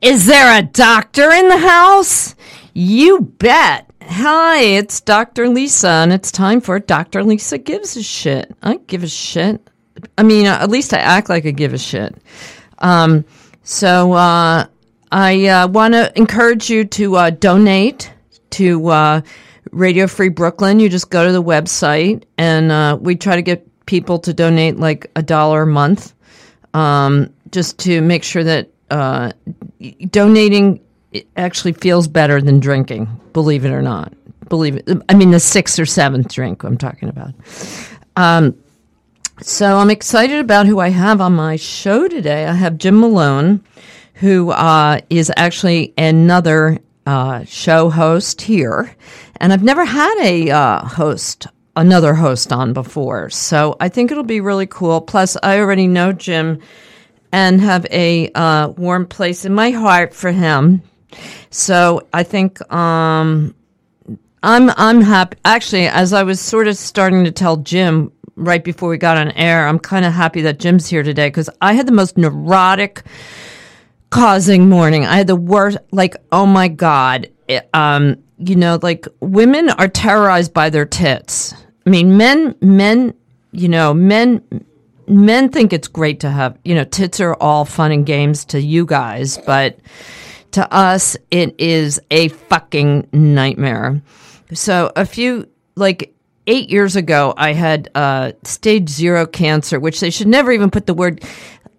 Is there a doctor in the house? You bet. Hi, it's Dr. Lisa, and it's time for Dr. Lisa Gives a Shit. I give a shit. I mean, uh, at least I act like I give a shit. Um, so uh, I uh, want to encourage you to uh, donate to uh, Radio Free Brooklyn. You just go to the website, and uh, we try to get people to donate like a dollar a month um, just to make sure that donating actually feels better than drinking, believe it or not. Believe it. I mean, the sixth or seventh drink I'm talking about. Um, so I'm excited about who I have on my show today. I have Jim Malone, who uh, is actually another uh, show host here, and I've never had a uh, host, another host on before. So I think it'll be really cool. Plus, I already know Jim and have a uh, warm place in my heart for him. So I think um, I'm I'm happy. Actually, as I was sort of starting to tell Jim right before we got on air, I'm kind of happy that Jim's here today because I had the most neurotic causing morning. I had the worst. Like, oh my god, um, you know, like women are terrorized by their tits. I mean, men, men, you know, men men think it's great to have, you know, tits are all fun and games to you guys, but to us, it is a fucking nightmare. So a few, like eight years ago, I had uh, stage zero cancer, which they should never even put the word.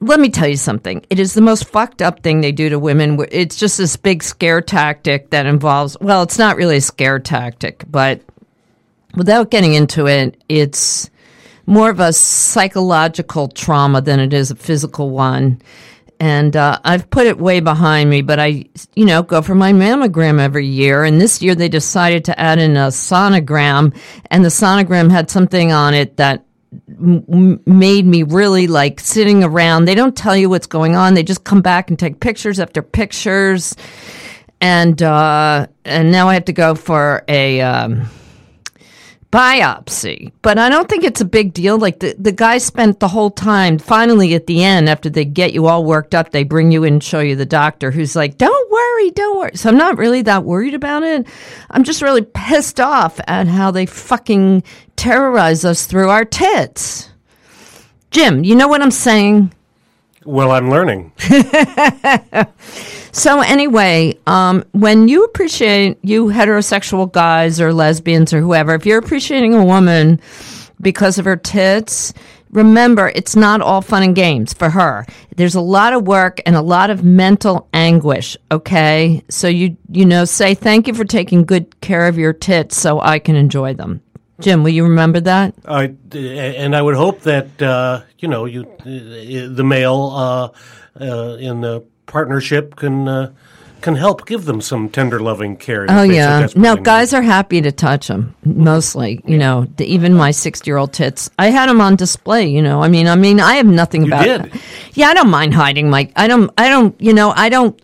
Let me tell you something. It is the most fucked up thing they do to women. It's just this big scare tactic that involves, well, it's not really a scare tactic, but without getting into it, it's more of a psychological trauma than it is a physical one. And uh, I've put it way behind me, but I, you know, go for my mammogram every year. And this year they decided to add in a sonogram, and the sonogram had something on it that made me really like sitting around. They don't tell you what's going on. They just come back and take pictures after pictures. And uh, and now I have to go for a. Um, biopsy. But I don't think it's a big deal. Like the, the guy spent the whole time, finally at the end, after they get you all worked up, they bring you in and show you the doctor who's like, don't worry, don't worry. So I'm not really that worried about it. I'm just really pissed off at how they fucking terrorize us through our tits. Jim, you know what I'm saying? Well, I'm learning. So anyway, um, when you appreciate you heterosexual guys or lesbians or whoever, if you're appreciating a woman because of her tits, remember it's not all fun and games for her. There's a lot of work and a lot of mental anguish. Okay, so you you know say thank you for taking good care of your tits so I can enjoy them. Jim, will you remember that? I and I would hope that uh, you know you the male uh, uh, in the partnership can uh, can help give them some tender, loving care. Oh yeah, no, guys are happy to touch them. Mostly, you know, the, even my sixty-year-old tits. I had them on display. You know, I mean, I mean, I have nothing you about. Did. Yeah, I don't mind hiding my. I don't. I don't. You know, I don't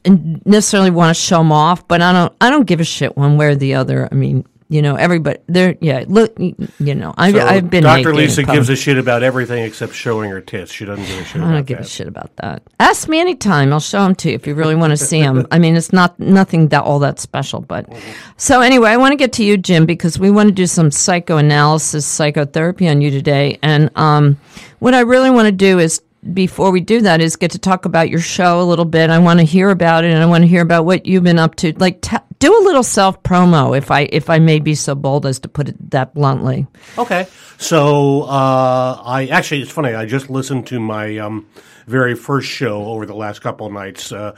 necessarily want to show them off, but I don't. I don't give a shit one way or the other. I mean, you know, everybody. There, yeah. Look, you know, I, so I've been. Dr. Lisa gives a shit about everything except showing her tits. She doesn't give a shit. I don't give that. a shit about that. Ask me anytime. I'll show them to you if you really want to see them. I mean, it's not nothing that all that special, but so anyway, I want to get to you, Jim, because we want to do some psychoanalysis, psychotherapy on you today, and um, what I really want to do is before we do that is get to talk about your show a little bit. I want to hear about it and I want to hear about what you've been up to. Like t- do a little self promo if I if I may be so bold as to put it that bluntly. Okay. So uh, I actually it's funny. I just listened to my um, very first show over the last couple of nights, uh,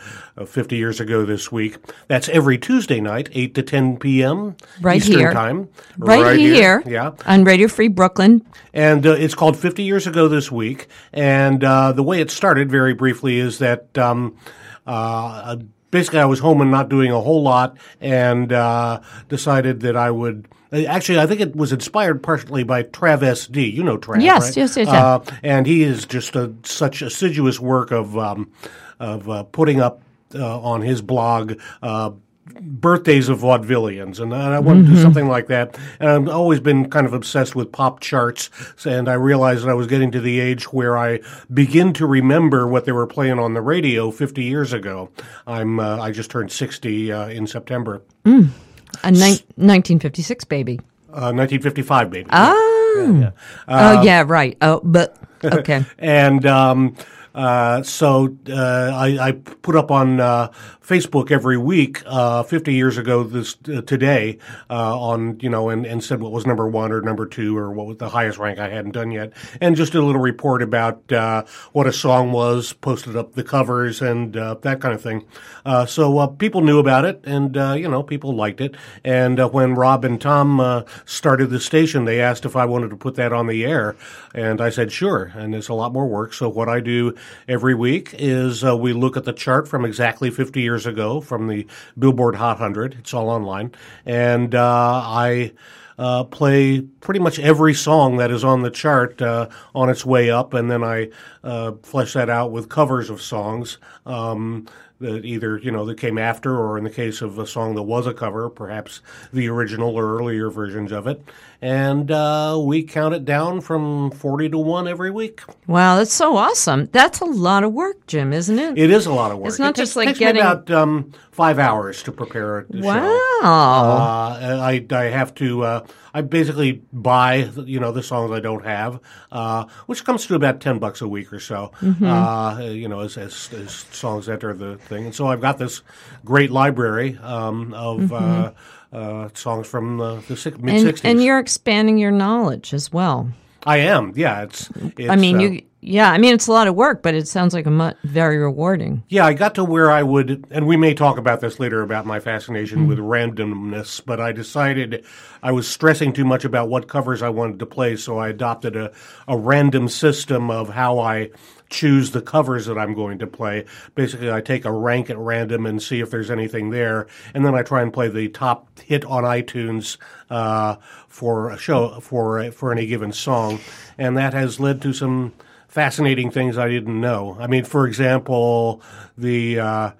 50 years ago this week. That's every Tuesday night, 8 to 10 p.m. Right Eastern here. time. Right, right here, here. Yeah. On Radio Free Brooklyn. And uh, it's called 50 Years Ago This Week. And uh, the way it started, very briefly, is that. Um, uh, basically, I was home and not doing a whole lot, and uh, decided that I would. Actually, I think it was inspired partially by Trav SD. You know Trav, yes, right? yes, yes, yes. Uh, and he is just a, such assiduous work of um, of uh, putting up uh, on his blog uh, birthdays of vaudevillians, and I want to do something like that. And I've always been kind of obsessed with pop charts, and I realized that I was getting to the age where I begin to remember what they were playing on the radio 50 years ago. I'm uh, I just turned 60 uh, in September, A ni- 1956 baby. uh, 1955, baby. Oh. oh, yeah, right. Oh, but, okay. and um, uh, so uh, I, I put up on uh, Facebook every week, uh, 50 years ago this uh, today, uh, on you know, and, and said what was number one or number two or what was the highest rank I hadn't done yet, and just a little report about uh, what a song was, posted up the covers and uh, that kind of thing. Uh, so people knew about it, and you know, people liked it. And when Rob and Tom started the station, they asked if I wanted to put that on the air, and I said sure. And it's a lot more work. So what I do every week is we look at the chart from exactly 50 years ago from the Billboard Hot 100. It's all online, and uh, I. Uh, play pretty much every song that is on the chart uh, on its way up, and then I uh, flesh that out with covers of songs um, that either you know that came after, or in the case of a song that was a cover, perhaps the original or earlier versions of it. And uh, we count it down from forty to one every week. Wow, that's so awesome. That's a lot of work, Jim, isn't it? It is a lot of work. It's not It just takes- like takes getting- me about um, five hours to prepare a show. wow. Uh, I, I have to. Uh, I basically buy you know the songs I don't have, uh, which comes to about ten bucks a week or so. Mm-hmm. Uh, you know, as, as, as songs enter the thing, and so I've got this great library um, of uh, uh, songs from the, the mid Mm-hmm. and, sixties. and you're expanding your knowledge as well. I am. Yeah, it's. it's I mean, uh, you, yeah, I mean, it's a lot of work, but it sounds like a mu- very rewarding. Yeah, I got to where I would, and we may talk about this later about my fascination Mm. with randomness, but I decided I was stressing too much about what covers I wanted to play, so I adopted a, a random system of how I choose the covers that I'm going to play. Basically, I take a rank at random and see if there's anything there, and then I try and play the top hit on iTunes uh, for a show for for any given song, and that has led to some fascinating things I didn't know. I mean, for example, the uh,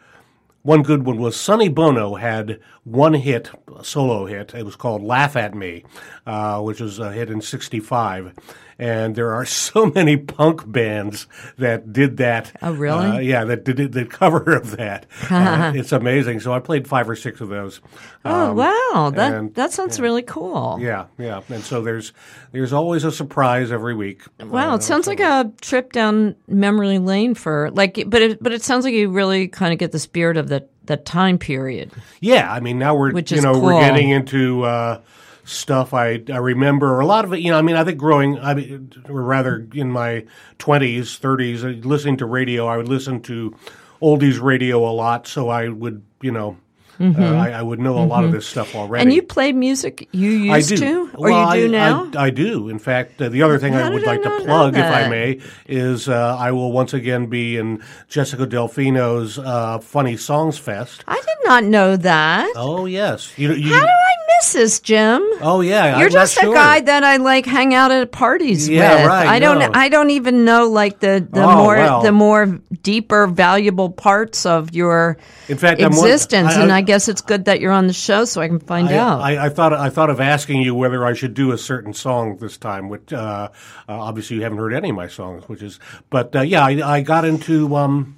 one good one was Sonny Bono had one hit, a solo hit. It was called "Laugh at Me," uh, which was a hit in '65. And there are so many punk bands that did that. Oh, really? Uh, yeah, that did the cover of that. Uh, it's amazing. So I played five or six of those. Oh, wow. That, and- that sounds really cool. Yeah, yeah. And so there's there's always a surprise every week. Wow, Uh, it sounds like a trip down memory lane for like, but it, but it sounds like you really kind of get the spirit of that that time period. Yeah, I mean now we're Which you know cool. we're getting into uh, stuff I I remember a lot of it. You know, I mean I think growing, I mean, or rather in my twenties, thirties, uh, listening to radio, I would listen to oldies radio a lot, so I would you know. Uh, I, I would know a lot of this stuff already. Mm-hmm. And you play music you used do. to, or well, you do I, now? I, I do. In fact, uh, the other thing I would like to plug, if I may, is uh, I will once again be in Jessica Delfino's uh, Funny Songs Fest. I did not know that. Oh yes, you, you, How do I this, Jim? Oh yeah, You're I'm just a sure. guy that I like hang out at parties Yeah, with. right, I don't. no. I don't even know like the the Oh, more well. the more deeper valuable parts of your In fact, existence. I- and I- I guess it's good that you're on the show so I can find I, out. I, I thought I thought of asking you whether I should do a certain song this time. Which uh, uh, obviously you haven't heard any of my songs, which is. But uh, yeah, I, I got into um,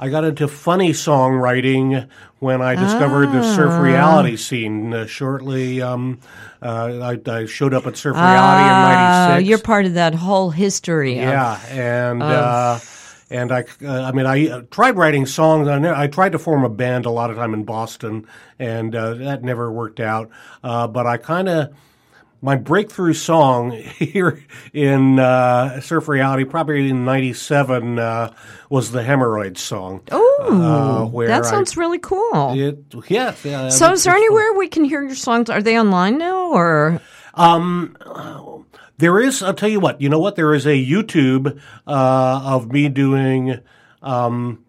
I got into funny songwriting when I discovered the surf Ah. reality scene. Uh, shortly, um, uh, I, I showed up at Surf Reality in Ah, '96. you're part of that whole history. of- Yeah, and uh, and I, uh, I mean, I uh, tried writing songs. I, I tried to form a band a lot of time in Boston, and uh, that never worked out. Uh, but I kind of my breakthrough song here in uh, Surf Reality, probably in '97, uh, was the Hemorrhoids song. Oh, uh, where that I- sounds really cool. It, yeah, yeah. so, is there anywhere we can hear your songs? Are they online now, or Um, There is. I'll tell you what. You know what? There is a YouTube uh, of me doing um,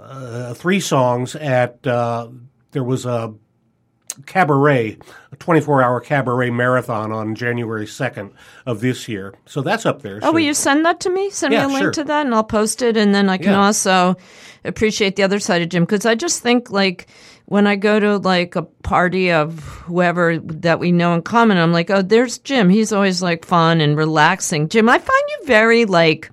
uh, three songs at. Uh, there was a cabaret, 24 hour cabaret marathon on January 2nd of this year. So that's up there. Oh, will you send that to me? Send Yeah, me a link sure. to that, and I'll post it. And then I can Yeah. also appreciate the other side of Jim because I just think like when I go to like a party of whoever that we know in common, I'm like, oh, there's Jim. He's always like fun and relaxing. Jim, I find you very like.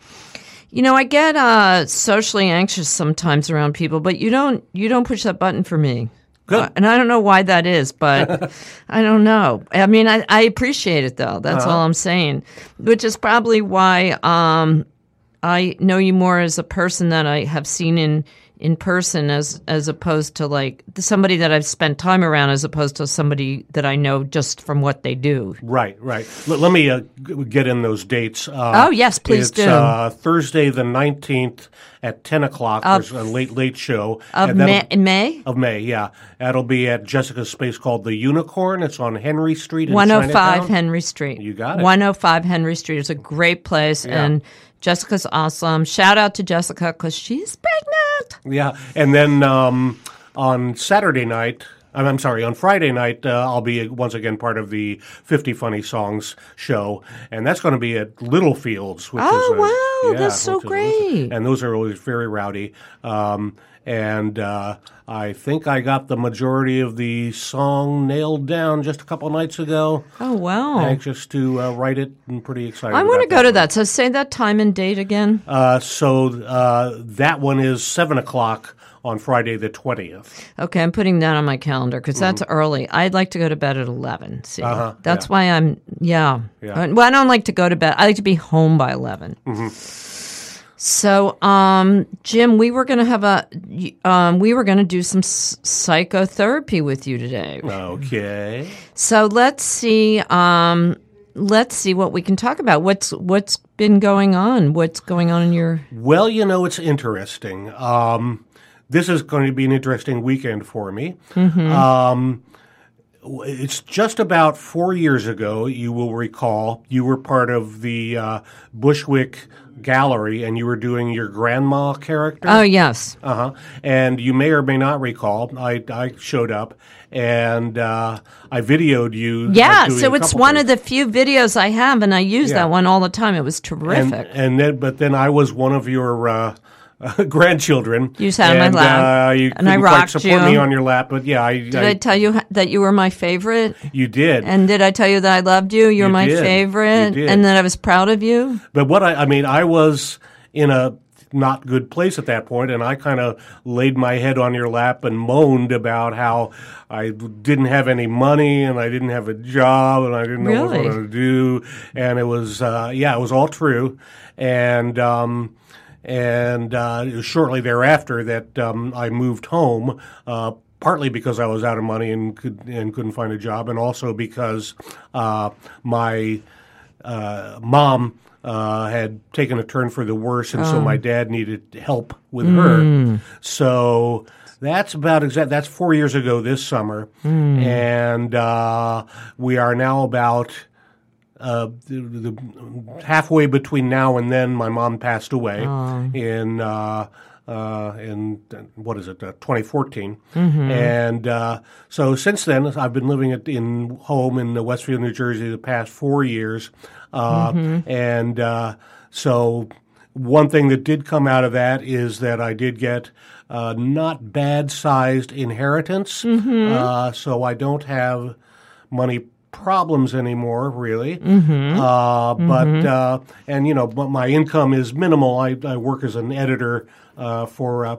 You know, I get uh, socially anxious sometimes around people, but you don't you don't push that button for me. Good. Uh, and I don't know why that is, but I don't know. I mean, I, I appreciate it though. That's Uh-huh. all I'm saying. Which is probably why um, I know you more as a person that I have seen in in person as as opposed to like somebody that I've spent time around as opposed to somebody that I know just from what they do. Right, right. Let, let me uh, g- get in those dates. Uh, Oh, yes, please it's, do. Uh, Thursday the 19th at 10 o'clock. There's a late, late show. Of May, in May, Of May, yeah. That'll be at Jessica's space called The Unicorn. It's on Henry Street 105 Henry Street. You got it. 105 Henry Street is a great place, Yeah. and Jessica's awesome. Shout out to Jessica because she's pregnant. Yeah, and then um, on Saturday night, I'm, sorry, on Friday night, uh, I'll be once again part of the 50 Funny Songs show, and that's going to be at Littlefields. Which Oh, is a, wow, yeah, that's so is- great. and those are always very rowdy. Um, and uh, I think I got the majority of the song nailed down just a couple nights ago. Oh wow! Anxious to uh, write it and pretty excited. I want to go to one. that. So say that time and date again. Uh, so uh, that one is seven o'clock on Friday the twentieth. Okay, I'm putting that on my calendar because that's early. I'd like to go to bed at 11. See. Uh-huh, that's yeah. why I'm yeah. Yeah. Well, I don't like to go to bed. I like to be home by 11. Mm-hmm. So, um, Jim, we were going to have a, um, we were going to do some s- psychotherapy with you today. Okay. So let's see. Um, let's see what we can talk about. What's what's been going on? What's going on in your? Well, you know, it's interesting. Um, this is going to be an interesting weekend for me. Um, it's just about four years ago, you will recall, you were part of the uh, Bushwick Gallery and you were doing your grandma character. Oh yes. Uh huh. And you may or may not recall, I, I showed up and uh, I videoed you. uh, Yeah, so it's one things. of the few videos I have, and I use Yeah. that one all the time. It was and, terrific. and then, but then I was one of your uh, grandchildren. You sat on my and, lap, Uh, you and I couldn't quite rocked support you. me on your lap, but yeah, I, did I, I tell you that you were my favorite? you did. And did I tell you that I loved you? You're You my did. favorite, and that I was proud of you. but what I, I mean, I was in a not good place at that point, and I kind of laid my head on your lap and moaned about how I didn't have any money and I didn't have a job and I didn't know what I was going to do, and it was uh, yeah, it was all true, and. Um, and uh, it was shortly thereafter that um, I moved home, uh, partly because I was out of money and could and couldn't find a job, and also because uh, my uh, mom uh, had taken a turn for the worse, and so my dad needed help with her. So that's about exact. That's four years ago this summer, and uh, we are now about uh, the, the halfway between now and then. My mom passed away in. Uh, uh, in what is it, uh, 2014, and uh, so since then I've been living at, in home in Westfield, New Jersey, the past four years, uh, and uh, so one thing that did come out of that is that I did get uh, not bad sized inheritance, uh, so I don't have money problems anymore, really. Uh, but uh, and you know, but my income is minimal. I, I work as an editor uh, for. Uh,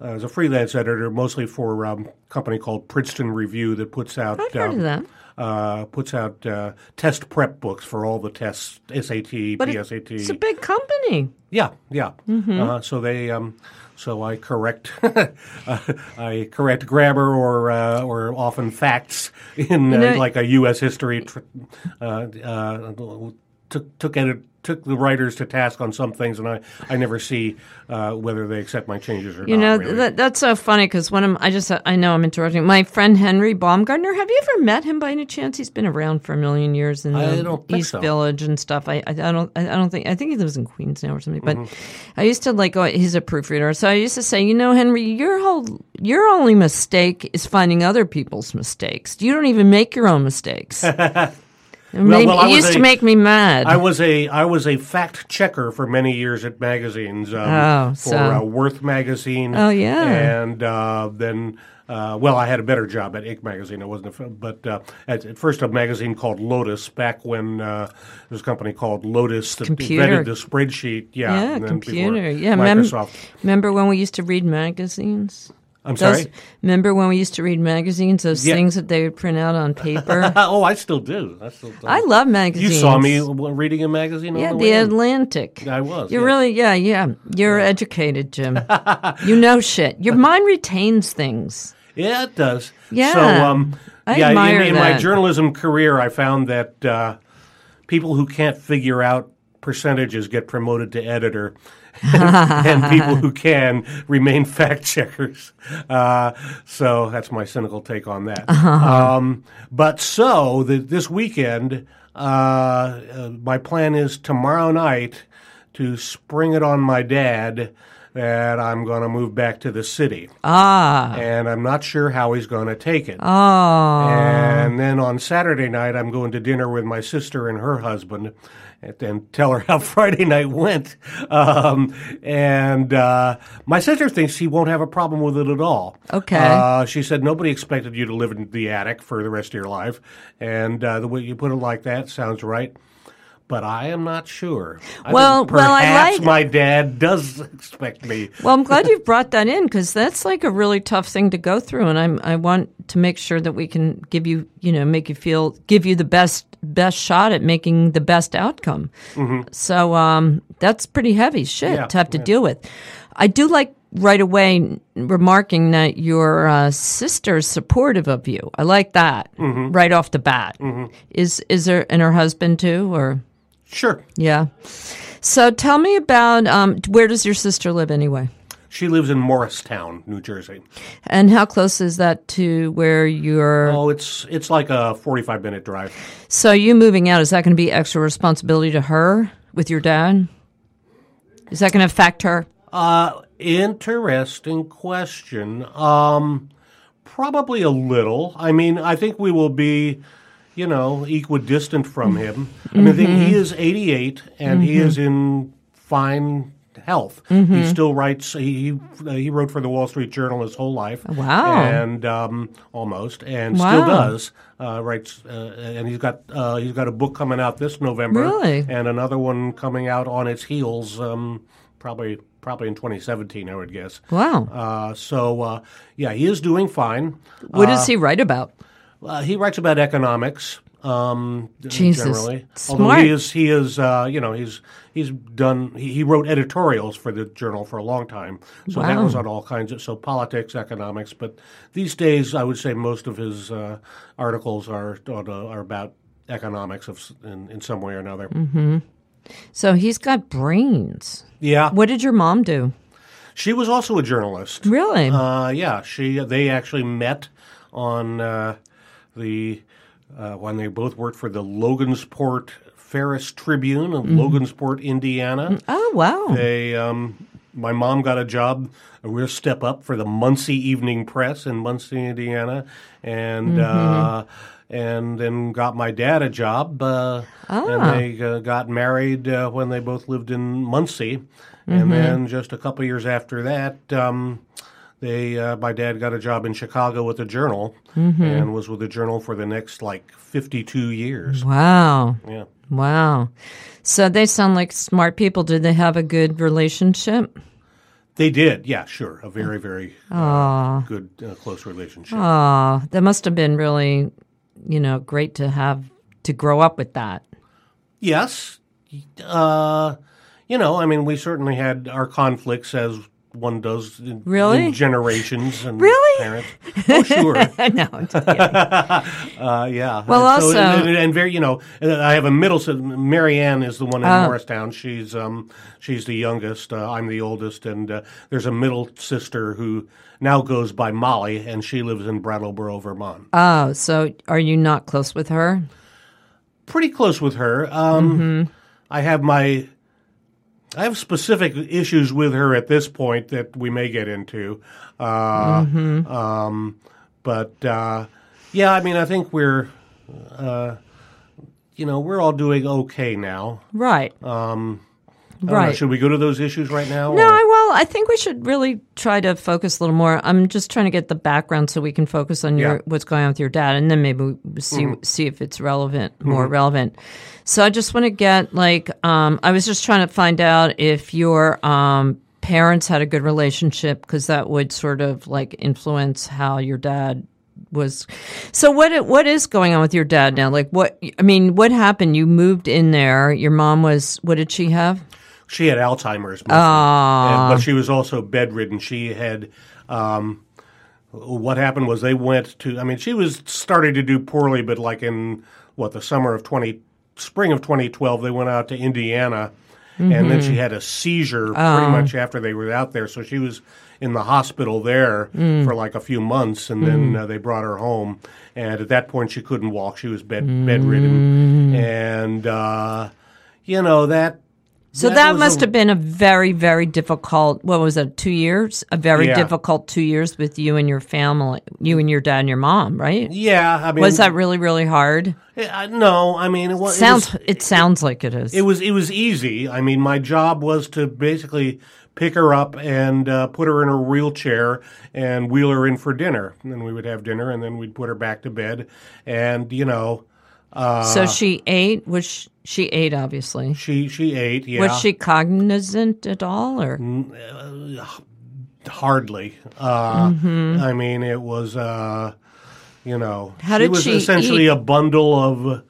as a freelance editor, mostly for um, a company called Princeton Review that puts out I've heard um, of that. uh, puts out uh, test prep books for all the tests, SAT, But PSAT. it's a big company. Yeah, yeah. Mm-hmm. Uh, so they, um, so I correct, uh, I correct grammar or uh, or often facts in uh, know- like a U.S. history. Tr- uh, uh, took took edit, took the writers to task on some things, and I, I never see uh, whether they accept my changes or You not. You know really. that, that's so funny because one of m- I just I know I'm interrupting my friend Henry Baumgartner. Have you ever met him by any chance? He's been around for a million years in the East so. Village and stuff. I, I don't I don't think I think he lives in Queens now or something. But Mm-hmm. I used to like go. He's a proofreader, so I used to say, you know, Henry, your whole your only mistake is finding other people's mistakes. You don't even make your own mistakes. Made- well, I it used to make me mad. I was a I was a fact checker for many years at magazines. Um, Oh, for so- uh, Worth magazine. Oh, yeah. and uh, then. Uh, well, I had a better job at Inc. magazine. I wasn't, a, but uh, at, at first a magazine called Lotus. Back when uh, there was a company called Lotus that Computer. invented the spreadsheet. Yeah, yeah, and then before computer. Yeah, mem- Microsoft. remember when we used to read magazines? I'm Those- sorry. remember when we used to read magazines? Those Yeah. things that they would print out on paper. oh, I still do. I still. Do. I love magazines. You saw me reading a magazine. Yeah, the the. Atlantic. I was, You're yes. really, yeah, yeah. You're educated, Jim. you know shit. Your mind retains things. Yeah, it does. Yeah. So, um, I yeah, admire in, in my journalism career, I found that uh, people who can't figure out percentages get promoted to editor. and people who can remain fact checkers. Uh, so that's my cynical take on that. Um, but so the, this weekend, uh, uh, my plan is tomorrow night to spring it on my dad that I'm going to move back to the city Ah. and I'm not sure how he's going to take it. Oh. And then on Saturday night, I'm going to dinner with my sister and her husband, and tell her how Friday night went. Um, and uh, my sister thinks she won't have a problem with it at all. Okay. Uh, she said nobody expected you to live in the attic for the rest of your life, and uh, the way you put it like that sounds right. But I am not sure. I think Well- well, I perhaps like- my dad does expect me. Well, I'm glad you brought that in because that's like a really tough thing to go through, and I'm I want to make sure that we can give you, you know, make you feel, give you the best best shot at making the best outcome. So um, that's pretty heavy shit Mm-hmm. Yeah, to have to deal with. I do like right away remarking that your uh, sister's supportive of you. I like that Mm-hmm. right off the bat. Is is there and her husband too, or Sure. yeah? So tell me about um, where does your sister live anyway? She lives in Morristown, New Jersey. And how close is that to where you're? Oh, it's it's like a forty-five minute drive. So you moving out is that going to be extra responsibility to her with your dad? Is that going to affect her? Uh, interesting question. Um, probably a little. I mean, I think we will be, you know, equidistant from him. I mean, he is eighty-eight, and he is in fine health. He still writes. He he, uh, wrote for the Wall Street Journal his whole life. Wow. And um, almost, and Wow. still does. Uh, writes, uh, and he's got uh, he's got a book coming out this November, Really? and another one coming out on its heels, um, probably probably in 2017, I would guess. Wow. Uh, so uh, yeah, he is doing fine. What does he write about? Uh, he writes about economics. Um, Jesus. generally, Smart. although he is he is uh, you know he's he's done he, he wrote editorials for the journal for a long time, so that was on all kinds of so politics, economics. But these days, I would say most of his uh, articles are on, uh, are about economics of in, in some way or another. Mm-hmm. So he's got brains. Yeah, What did your mom do? she was also a journalist. Really? Uh, yeah, she they actually met on uh, the uh, when they both worked for the Logansport Pharos-Tribune of Logansport, Indiana. oh wow. They um, my mom got a job, a real step up for the Muncie Evening Press in Muncie, Indiana, and. Uh, and then got my dad a job, uh, and they uh, got married uh, when they both lived in Muncie. And then just a couple years after that, um, they uh, my dad got a job in Chicago with the Journal, and was with the Journal for the next like fifty-two years. Wow. Yeah. Wow. So they sound like smart people. Did they have a good relationship? They did, yeah, sure. A very, very uh, good, uh, close relationship. Oh, that must have been really, you know, great to have to grow up with that. Yes, uh, you know, I mean, we certainly had our conflicts as one does in, Really? in generations and Really? parents. Oh, sure. no, I'm just kidding. Uh, yeah. Well, and so- also- and, and very, you know, uh, I have a middle. si- Marianne is the one in Oh. Morristown. She's um, she's the youngest. Uh, I'm the oldest, and uh, there's a middle sister who now goes by Molly, and she lives in Brattleboro, Vermont. oh, so are you not close with her? Pretty close with her. Um, Mm-hmm. I have my. I have specific issues with her at this point that we may get into. Uh, Mm-hmm. um, but uh, yeah, I mean, I think we're, uh, you know, we're all doing okay now. Right. Um, Don't know, right. should we go to those issues right now? No, or- I- well, I think we should really try to focus a little more. I'm just trying to get the background so we can focus on your Yeah. what's going on with your dad, and then maybe we see see if it's relevant, more relevant. So I just want to get like um, I was just trying to find out if your um, parents had a good relationship because that would sort of like influence how your dad was. So what what is going on with your dad now? Like what I mean, what happened? You moved in there. Your mom was what did she have? She had Alzheimer's, mostly. Ah. And- but she was also bedridden. She had. Um, what happened was they went to. I mean, she was starting to do poorly, but like in what the summer of twenty, spring of twenty twelve, they went out to Indiana, and then Mm-hmm. she had a seizure Oh. pretty much after they were out there. So she was in the hospital there Mm. for like a few months, and then uh, they brought her home. And at that point, she couldn't walk; she was bed Mm. bedridden, and uh, you know that. So that, was must a- have been a very, very difficult. What was it? Two years? A very Yeah. difficult two years with you and your family, you and your dad and your mom, right? Yeah, I mean, Was that really, really hard? Uh, no, I mean it was. Sounds. It It, sounds like it is. it was. It was easy. I mean, my job was to basically pick her up and uh, put her in a wheelchair and wheel her in for dinner. And then we would have dinner, and then we'd put her back to bed. And you know, uh, so she ate. Was she, she ate? Obviously. she she ate. Yeah, Was she cognizant at all, or hardly. Uh, I mean, it was. Uh, you know, Mm-hmm. How she was she essentially eat? a bundle of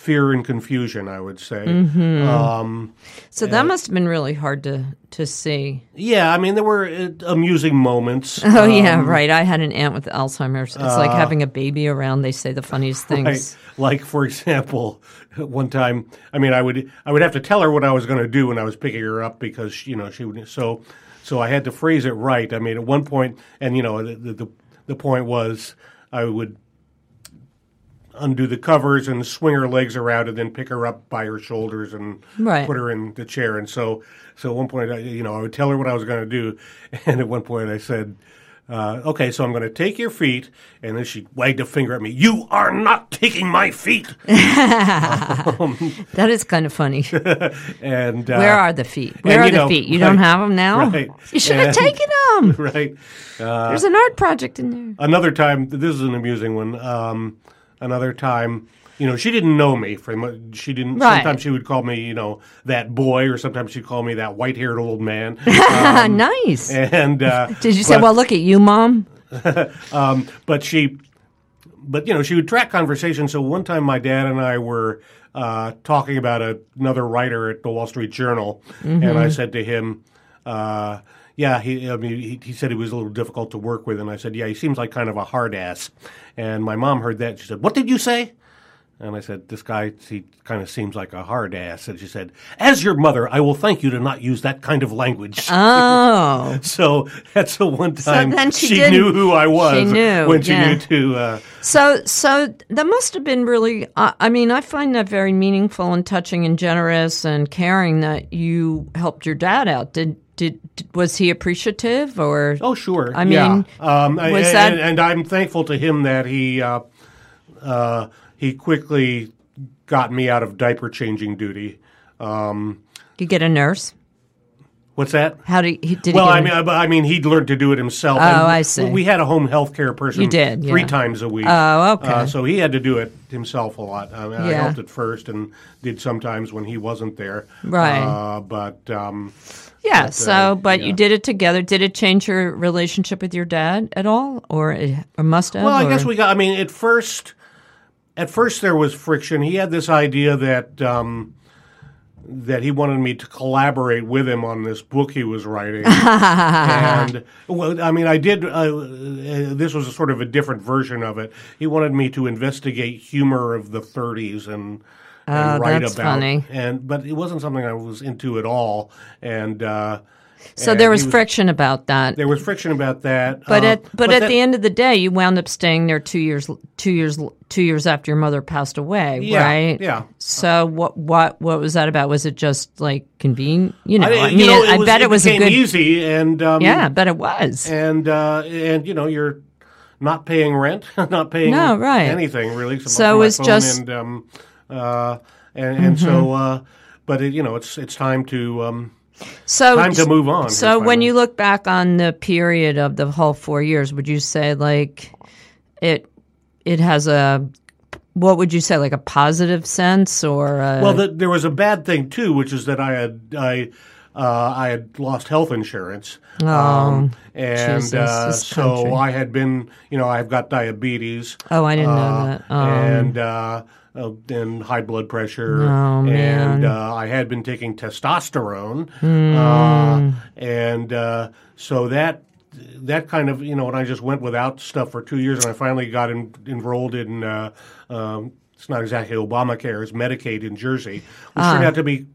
fear and confusion. I would say. Mm-hmm. Um, so that must have been really hard to to see. Yeah, I mean there were uh, amusing moments. Oh uh, yeah, right. I had an aunt with Alzheimer's. It's like having a baby around. They say the funniest things. right. Like for example, one time, I mean, I would I would have to tell her what I was going to do when I was picking her up because you know she would so so I had to phrase it right. I mean, at one point, and you know the the, the point was I would undo the covers and swing her legs around and then pick her up by her shoulders and Right. put her in the chair. And so, so at one point, I, you know, I would tell her what I was going to do. And at one point I said, uh, okay, so I'm going to take your feet. And then she wagged a finger at me. You are not taking my feet. That is kind of funny. And, uh, Where are the feet? Where and, are the know, feet? You right, don't have them now. right. You should have taken them. right. There's an art project in there. Another time, this is an amusing one. Um, another time, you know, she didn't know me. For she didn't. Right. Sometimes she would call me, you know, that boy, or sometimes she'd call me that white-haired old man. nice. and uh, Did you say, "Well, look at you, mom"? but she, but you know, she would track conversation. So one time, my dad and I were uh, talking about a, another writer at the Wall Street Journal, and Mm-hmm. I said to him, uh, "Yeah, he, I mean, he, he said he was a little difficult to work with," and I said, "Yeah, he seems like kind of a hard ass." And my mom heard that. She said, "What did you say?" And I said, "This guy, he kind of seems like a hard ass." And she said, "As your mother, I will thank you to not use that kind of language." Oh, So that's the one time then she she, knew who I was. she knew, when she yeah. knew to. Uh, so so that must have been really. Uh, I mean, I find that very meaningful and touching and generous and caring that you helped your dad out. Did did was he appreciative or? oh, sure. I yeah. mean, um, was and, that- and, and I'm thankful to him that he uh, uh, he quickly got me out of diaper changing duty. Um, you get a nurse? what's that? How did he? Did Well, he I mean, I I mean, he'd learned to do it himself. Oh, And I see. We had a home health care person. You did, three yeah. times a week. Oh, okay. Uh, so he had to do it himself a lot. I, mean, I helped at first and did sometimes when he wasn't there. Right. Uh, but um, yeah. but, so, uh, but yeah. you did it together. Did it change your relationship with your dad at all, or it, or must have? Well, I or- guess we got. I mean, at first, at first there was friction. He had this idea that um, that he wanted me to collaborate with him on this book he was writing. and well, I mean, I did. Uh, uh, this was a sort of a different version of it. He wanted me to investigate humor of the 30s and. And Oh, write that's about, funny. and but it wasn't something I was into at all, and uh, So and there he was friction about that. There was friction about that, But uh, at but, at that- the end of the day, you wound up staying there two years two years two years after your mother passed away, Yeah, right? yeah. So what what what was that about? Was it just like convenient? You know, I, I, mean, you know, I it was, bet it, was a good. easy, and um, Yeah, but it was. and uh, and you know you're not paying rent, not paying No, right. anything really. So it was just- and um, uh, and, and so uh, but it, you know it's it's time to um, So time to move on. So when you look back on the period of the whole four years, would you say like it it has a what would you say like a positive sense or a, well, the, there was a bad thing too, which is that I had I. Uh, I had lost health insurance, um, and Oh, Jesus, uh, so. I had been, you know, I've got diabetes, oh I didn't know uh, that oh. and uh, and high blood pressure. Oh. And uh, I had been taking testosterone, Hmm. uh, and uh, so that that kind of you know, and I just went without stuff for two years, and I finally got en- enrolled in. Uh, um, it's not exactly Obamacare, it's Medicaid in Jersey, which turned out to be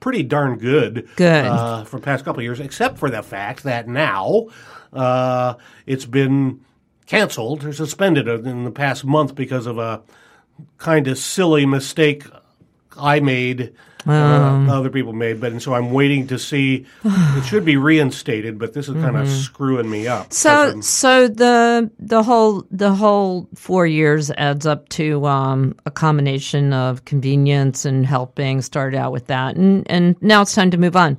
pretty darn good. Ah. Good. uh, for the past couple of years, except for the fact that now uh, it's been canceled or suspended in the past month because of a kind of silly mistake I made, uh, Um. other people made. But and so I'm waiting to see. it should be reinstated, but this is kind of screwing me up. So so the the whole the whole four years adds up to um, a combination of convenience and helping. Started out with that, and and now it's time to move on.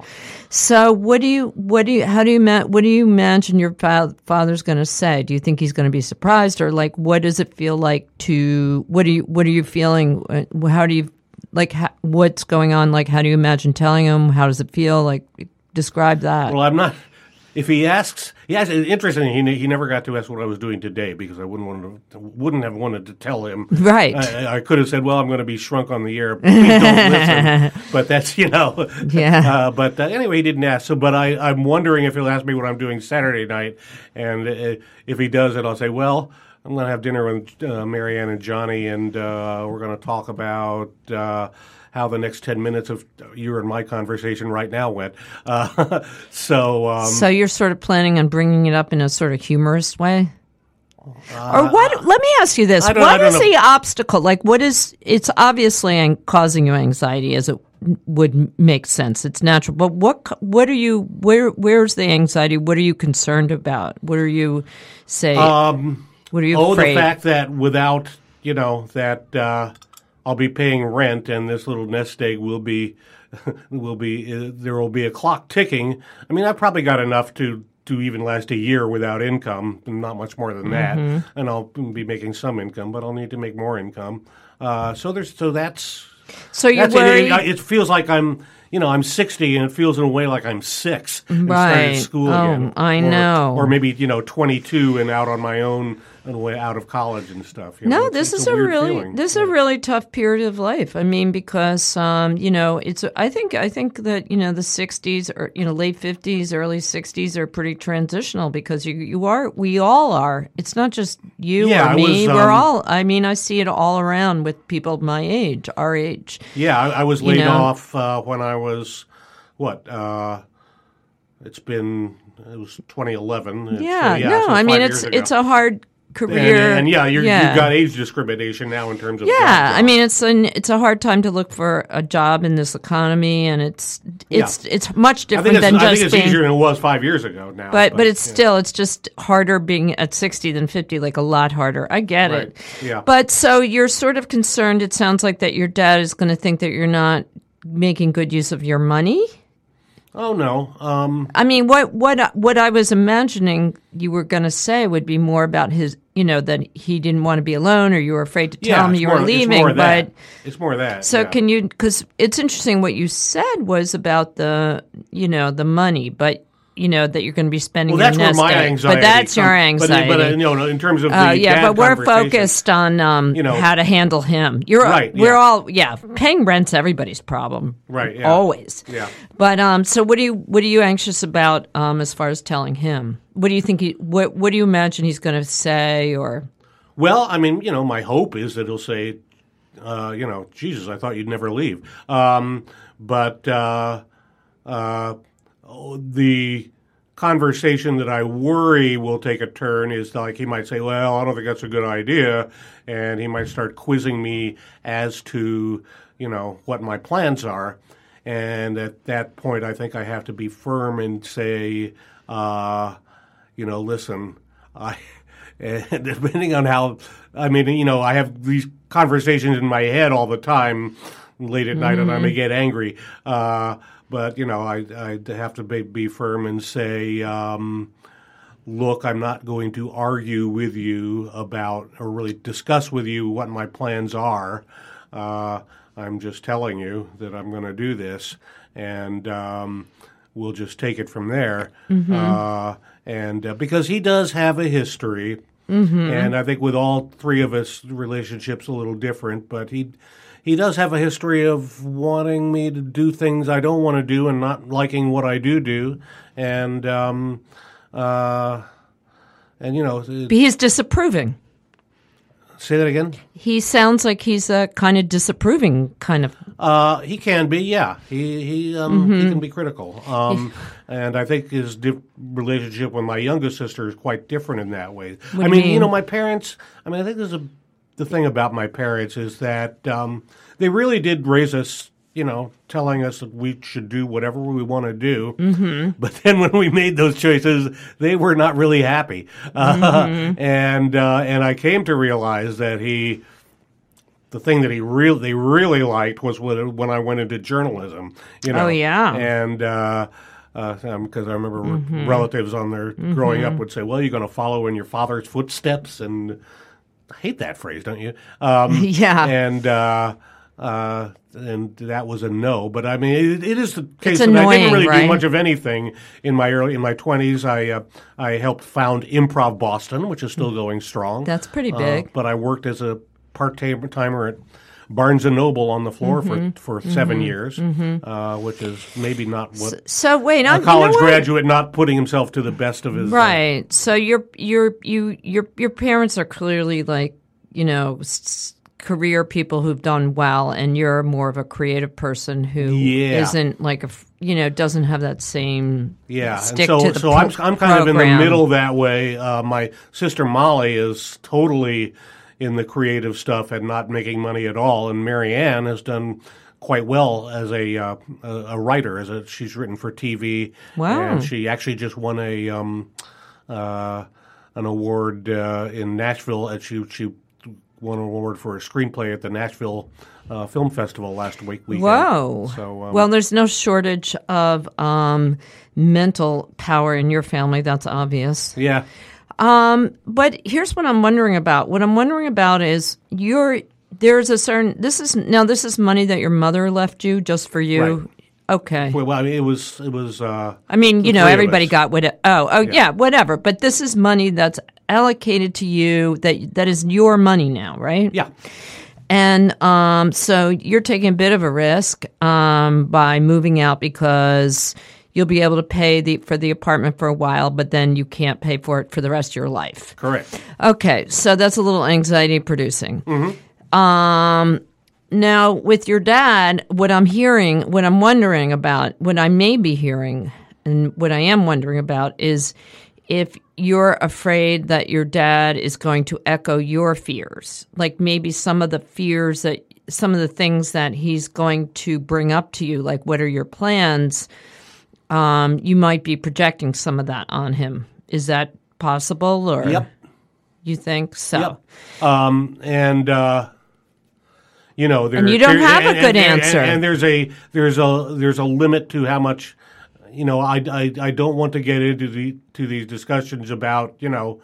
So what do you what do you how do you ma- what do you imagine your fa- father's going to say? Do you think he's going to be surprised, or like what does it feel like to what do you what are you feeling? Uh, How do you like ha- what's going on? Like how do you imagine telling him? How does it feel? Like describe that. Well, I'm not. If he asks, yes, it's interesting. He, he never got to ask what I was doing today because I wouldn't want to, wouldn't have wanted to tell him. Right. I, I could have said, "Well, I'm going to be shrunk on the air. Please don't listen." But that's you know. Yeah. Uh, but uh, anyway, he didn't ask. So, but I, I'm wondering if he'll ask me what I'm doing Saturday night, and uh, if he does it, I'll say, "Well." I'm going to have dinner with uh, Marianne and Johnny, and uh, we're going to talk about uh, how the next 10 minutes of your and my conversation right now went. Uh, so, um, So you're sort of planning on bringing it up in a sort of humorous way? or what? Let me ask you this: Uh, I don't- I What is the obstacle? Like, what is? It's obviously causing you anxiety, as it would make sense. It's natural. But what? What are you? Where? Where's the anxiety? What are you concerned about? What are you say? um, what are you oh, afraid? the fact that without, you know, that uh, I'll be paying rent and this little nest egg will be, will be, uh, there will be a clock ticking. I mean, I've probably got enough to, to even last a year without income, not much more than that. Mm-hmm. And I'll be making some income, but I'll need to make more income. Uh, so there's, so that's, so you're That's it. worried. It, it feels like I'm, you know, I'm 60, and it feels in a way like I'm six and Right. started school Oh, again. I Or- know. Or maybe you know, 22 and out on my own way out of college and stuff. you know. No, It's- this it's is a, weird really feeling. this is a really tough period of life. I mean, because um, you know, it's I think I think that you know the '60s or you know late '50s, early '60s are pretty transitional because you you are we all are. It's not just you Yeah, or me. was, We're um, all. I mean, I see it all around with people my age, our age. Yeah, I, I was laid know? off uh, when I was what? Uh, it's been it was 2011. It's, uh, Yeah, yeah no, so I mean it's it's a hard career. and yeah, you're, yeah. you've got age discrimination now in terms of Yeah, I mean it's an it's a hard time to look for a job in this economy, and it's it's it's much I different it's, than I just think it's being. easier than it was five years ago now. but but it's yeah. still it's just harder being at 60 than 50 like a lot harder i get Right, it yeah. but so you're sort of concerned it sounds like that your dad is going to think that you're not making good use of your money Oh no. Um, i mean what what what i was imagining you were going to say would be more about his you know that he didn't want to be alone or you were afraid to tell yeah, him it's you more, were it's leaving that. but it's more of that. so yeah. can you? Because it's interesting what you said was about the, you know, the money, but you know that you're going to be spending. Well, that's your where my egg. anxiety. But that's your comes- but- anxiety. But, uh, you know, in terms of the Oh yeah, but we're focused on um, You know- how to handle him. You're Right, We're yeah. all yeah. Paying rent's everybody's problem. Right, yeah. Always. Yeah. But um, so what do you what are you anxious about um, as far as telling him? What do you think? He, what What do you imagine he's going to say? Or Well, I mean, you know, my hope is that he'll say, uh, you know, Jesus, I thought you'd never leave. Um, but uh, uh, the conversation that I worry will take a turn is like he might say, "Well, I don't think that's a good idea," and he might start quizzing me as to, you know, what my plans are. And at that point, I think I have to be firm and say, uh, you know, listen, I. And depending on how, I mean, you know, I have these conversations in my head all the time, late at night, and I may get angry. Uh, but you know, I I have to be, be firm and say, um, look, I'm not going to argue with you about or really discuss with you what my plans are. Uh, I'm just telling you that I'm going to do this, and um, we'll just take it from there. Uh, and uh, because he does have a history, and I think with all three of us, relationship's a little different, but he. He does have a history of wanting me to do things I don't want to do and not liking what I do do, and um, uh, and you know, he's disapproving. say that again. He sounds like he's a kind of disapproving kind of. Uh, he can be, yeah. He he um, he can be critical, um, and I think his di- relationship with my youngest sister is quite different in that way. What I you mean, you know, my parents. I mean, I think there's a the thing about my parents is that um, they really did raise us. You know, telling us that we should do whatever we want to do. Mm-hmm. But then when we made those choices, they were not really happy. Uh, and uh, and I came to realize that he the thing that he really they really liked was when when I went into journalism. You know, Oh, yeah. and uh, because I remember relatives on there growing up would say, "Well, you're going to follow in your father's footsteps," and hate that phrase, don't you? Um, Yeah. and. Uh, uh, and that was a no, but I mean, it, it is the case It's that I didn't really right? do much of anything in my early in my twenties. I uh, I helped found Improv Boston, which is still going strong. That's pretty Uh, big. but I worked as a part time timer at Barnes and Noble on the floor Mm-hmm. for for 7 years, uh, which is maybe not what So wait, a I'm college you know graduate not putting himself to the best of his. uh, Right. So your your you your your parents are clearly like you know s- career people who've done well, and you're more of a creative person who Yeah. not like a you know doesn't have that same Yeah, and stick so to the so pro- I'm I'm kind of in the middle that way. Uh, my sister Molly is totally in the creative stuff and not making money at all, and Marianne has done quite well as a uh, a, writer. As a, she's written for TV, Wow. and she actually just won a um, uh, an award uh, in Nashville. And she she won an award for a screenplay at the Nashville uh, Film Festival last week. Weekend. Whoa. So um, well, there's no shortage of um, mental power in your family. That's obvious. yeah. Um, but here's what I'm wondering about. What I'm wondering about is your there's a certain this is now this is money that your mother left you just for you. Right. Okay. Well, I mean, it was it was. Uh, I mean, you know, everybody got what. Oh, oh, yeah. whatever. But this is money that's allocated to you. That that is your money now, right? yeah. And um, so you're taking a bit of a risk um, by moving out because you'll be able to pay the for the apartment for a while, but then you can't pay for it for the rest of your life. Correct. Okay, so that's a little anxiety producing. Um, now with your dad, what I'm hearing, what I'm wondering about, what I may be hearing, and what I am wondering about is if you're afraid that your dad is going to echo your fears, like maybe some of the fears that some of the things that he's going to bring up to you, like what are your plans? Um, you might be projecting some of that on him. Is that possible, or Yep. you think so? Yep. Um, and uh, you know, there, And you don't there- have a good and- answer. And, there's a there's a there's a limit to how much. You know, I, I, I don't want to get into the to these discussions about you know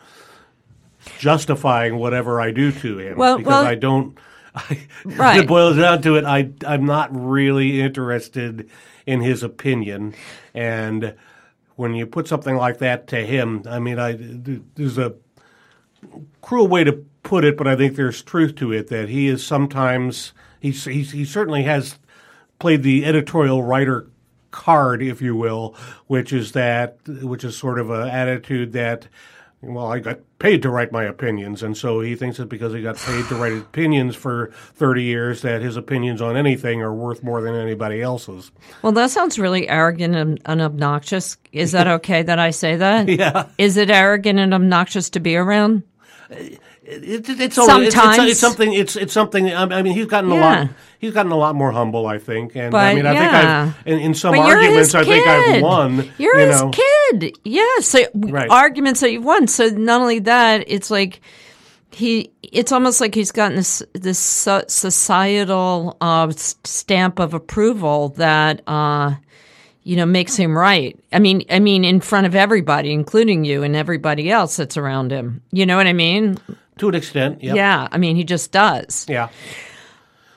justifying whatever I do to him Well- because well- I don't. I, Right. It boils down to it. I I'm not really interested in his opinion, and when you put something like that to him, I mean, I there's a cruel way to put it, but I think there's truth to it that he is sometimes he's, he's he certainly has played the editorial writer card, if you will, which is that which is sort of an attitude that well, I got paid to write my opinions, and so he thinks that because he got paid to write opinions for thirty years, that his opinions on anything are worth more than anybody else's. Well, that sounds really arrogant and, and obnoxious. Is that okay that I say that? Yeah. Is it arrogant and obnoxious to be around? Uh, It, it, it's, all- it's, it's, Sometimes. it's something. It's it's something. I mean, he's gotten a Yeah. lot. He's gotten a lot more humble, I think. And I mean, I yeah. think I've in, in some But arguments, I think I've won. You're you his know. kid. Yeah. So Right. arguments that you've won. So not only that, it's like he. It's almost like he's gotten this this societal uh, stamp of approval that. Uh, you know, makes him right. I mean, I mean, in front of everybody, including you and everybody else that's around him. You know what I mean? To an extent. Yep. Yeah. I mean, he just does. Yeah.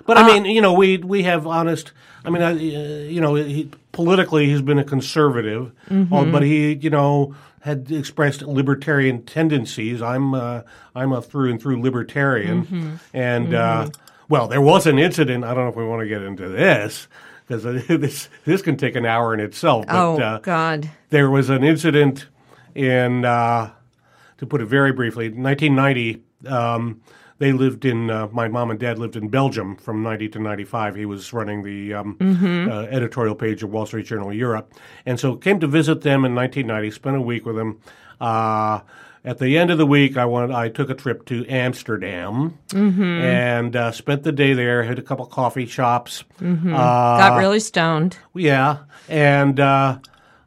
But Uh, I mean, you know, we we have honest. I mean, I, uh, you know, he, politically he's been a conservative, Mm-hmm. uh, but he, you know, had expressed libertarian tendencies. I'm uh, I'm a through and through libertarian, Mm-hmm. and Uh, well, there was an incident. I don't know if we want to get into this because this this can take an hour in itself. But, oh uh, God. there was an incident in, uh, to put it very briefly, 1990. Um, they lived in, uh, my mom and dad lived in Belgium from 90 to 95. He was running the um, uh, editorial page of Wall Street Journal Europe. And so came to visit them in 1990, spent a week with them. Uh, at the end of the week, I went. I took a trip to Amsterdam and uh, spent the day there. Hit a couple coffee shops. Uh, Got really stoned. yeah, and uh,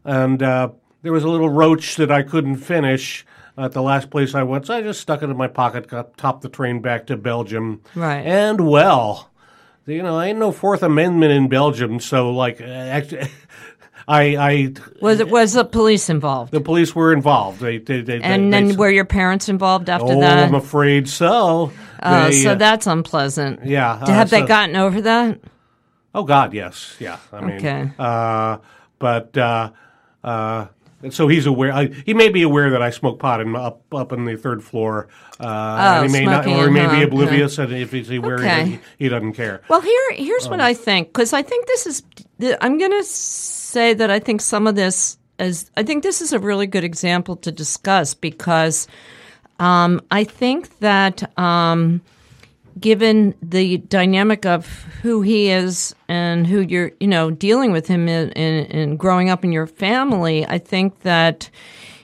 and uh, there was a little roach that I couldn't finish at the last place I went, so I just stuck it in my pocket, got topped the train back to Belgium. Right. And well, you know, I ain't no Fourth Amendment in Belgium, so like, uh, actually, I, I, Was it was the police involved? the police were involved. They, they, they And they, then were your parents involved after oh, that? I'm afraid so. Oh, They, so uh, that's unpleasant. yeah. uh, Have they gotten over that? Oh God, yes, yeah. I mean, Okay. uh, but uh, so he's aware. I, he may be aware that I smoke pot in, up up in the third floor. Uh, and he may not, or he may be oblivious, and if he's aware, Okay. he, he doesn't care. Well, here here's Um, what I think because I think this is I'm going to say that I think some of this is I think this is a really good example to discuss because um, I think that um, given the dynamic of who he is and who you're you know dealing with him in, in, in growing up in your family, I think that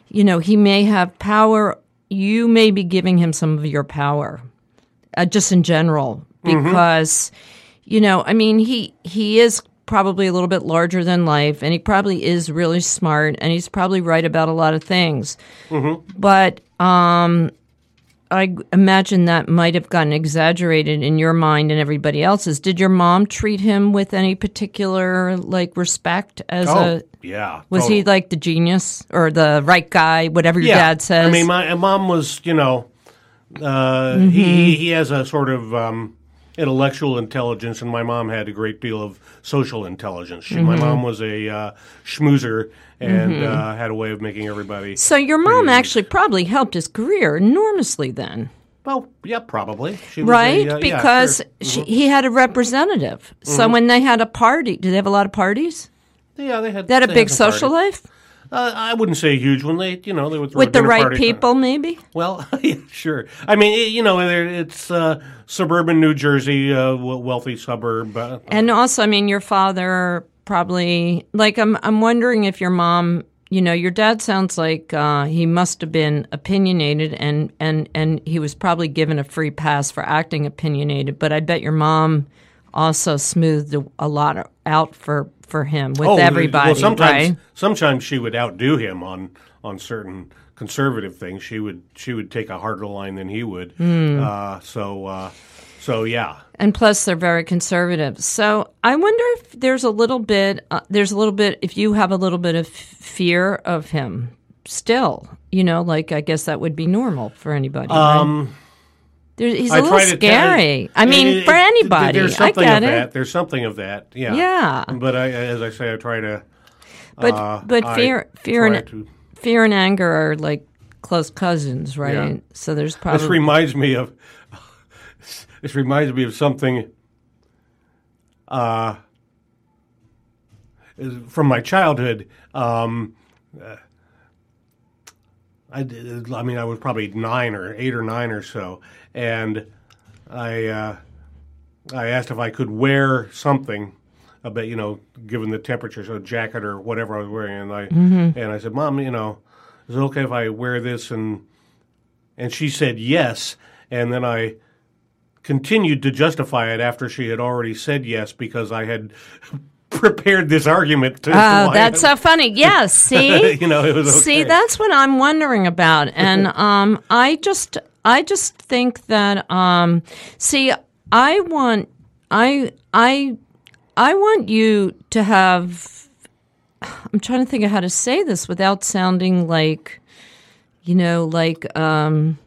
you know he may have power. You may be giving him some of your power uh, just in general because you know i mean he he is probably a little bit larger than life and he probably is really smart and he's probably right about a lot of things. But um i imagine that might have gotten exaggerated in your mind and everybody else's did your mom treat him with any particular like respect as Oh, a yeah. was totally. he like the genius or the right guy whatever your yeah. dad says I mean, my mom was, you know, uh, Mm-hmm. he he has a sort of um, intellectual intelligence, and my mom had a great deal of social intelligence. She, My Mm-hmm. mom was a uh, schmoozer and uh, had a way of making everybody. so your mom actually probably helped his career enormously then Well, yeah, probably. She was a, right? uh, yeah, because sure. she, he had a representative. So when they had a party, did they have a lot of parties? yeah, they had They had a big some social life Uh, I wouldn't say a huge one. They, you know, they would throw with the right people, maybe. Well, yeah, sure. I mean, you know, it's uh, suburban New Jersey, uh, wealthy suburb. Uh, And also, I mean, your father probably like I'm. I'm wondering if your mom. You know, your dad sounds like uh, he must have been opinionated, and and and he was probably given a free pass for acting opinionated. But I bet your mom also smoothed a, lot out for for him with oh, everybody, Well, sometimes, right? sometimes she would outdo him on on certain conservative things. She would she would take a harder line than he would. Hmm. Uh, so uh, so yeah. and plus they're very conservative. So I wonder if there's a little bit, uh, there's a little bit, if you have a little bit of fear of him still, you know, like I guess that would be normal for anybody. right? There- he's I a little scary. I mean, it- for anybody, There's I something get of it. that. There's something of that. Yeah. Yeah. But I, as I say, I try to. But uh, but I fear fear and to- fear and anger are like close cousins, right? Yeah. So there's probably This reminds me of this reminds me of something uh, from my childhood. Um, uh, I, did- I mean, I was probably nine or eight or nine or so, and I uh, I asked if I could wear something. Bet you know, given the temperature, so a jacket or whatever I was wearing, and I and I said, "Mom, you know, is it okay if I wear this?" And and she said yes, and then I continued to justify it after she had already said yes because I had prepared this argument. To, Oh, that's so funny. Yes, see? you know, it was okay. See, that's what I'm wondering about. And um, I just I just think that um, see, I want I I I want you to have I'm trying to think of how to say this without sounding like you know, like um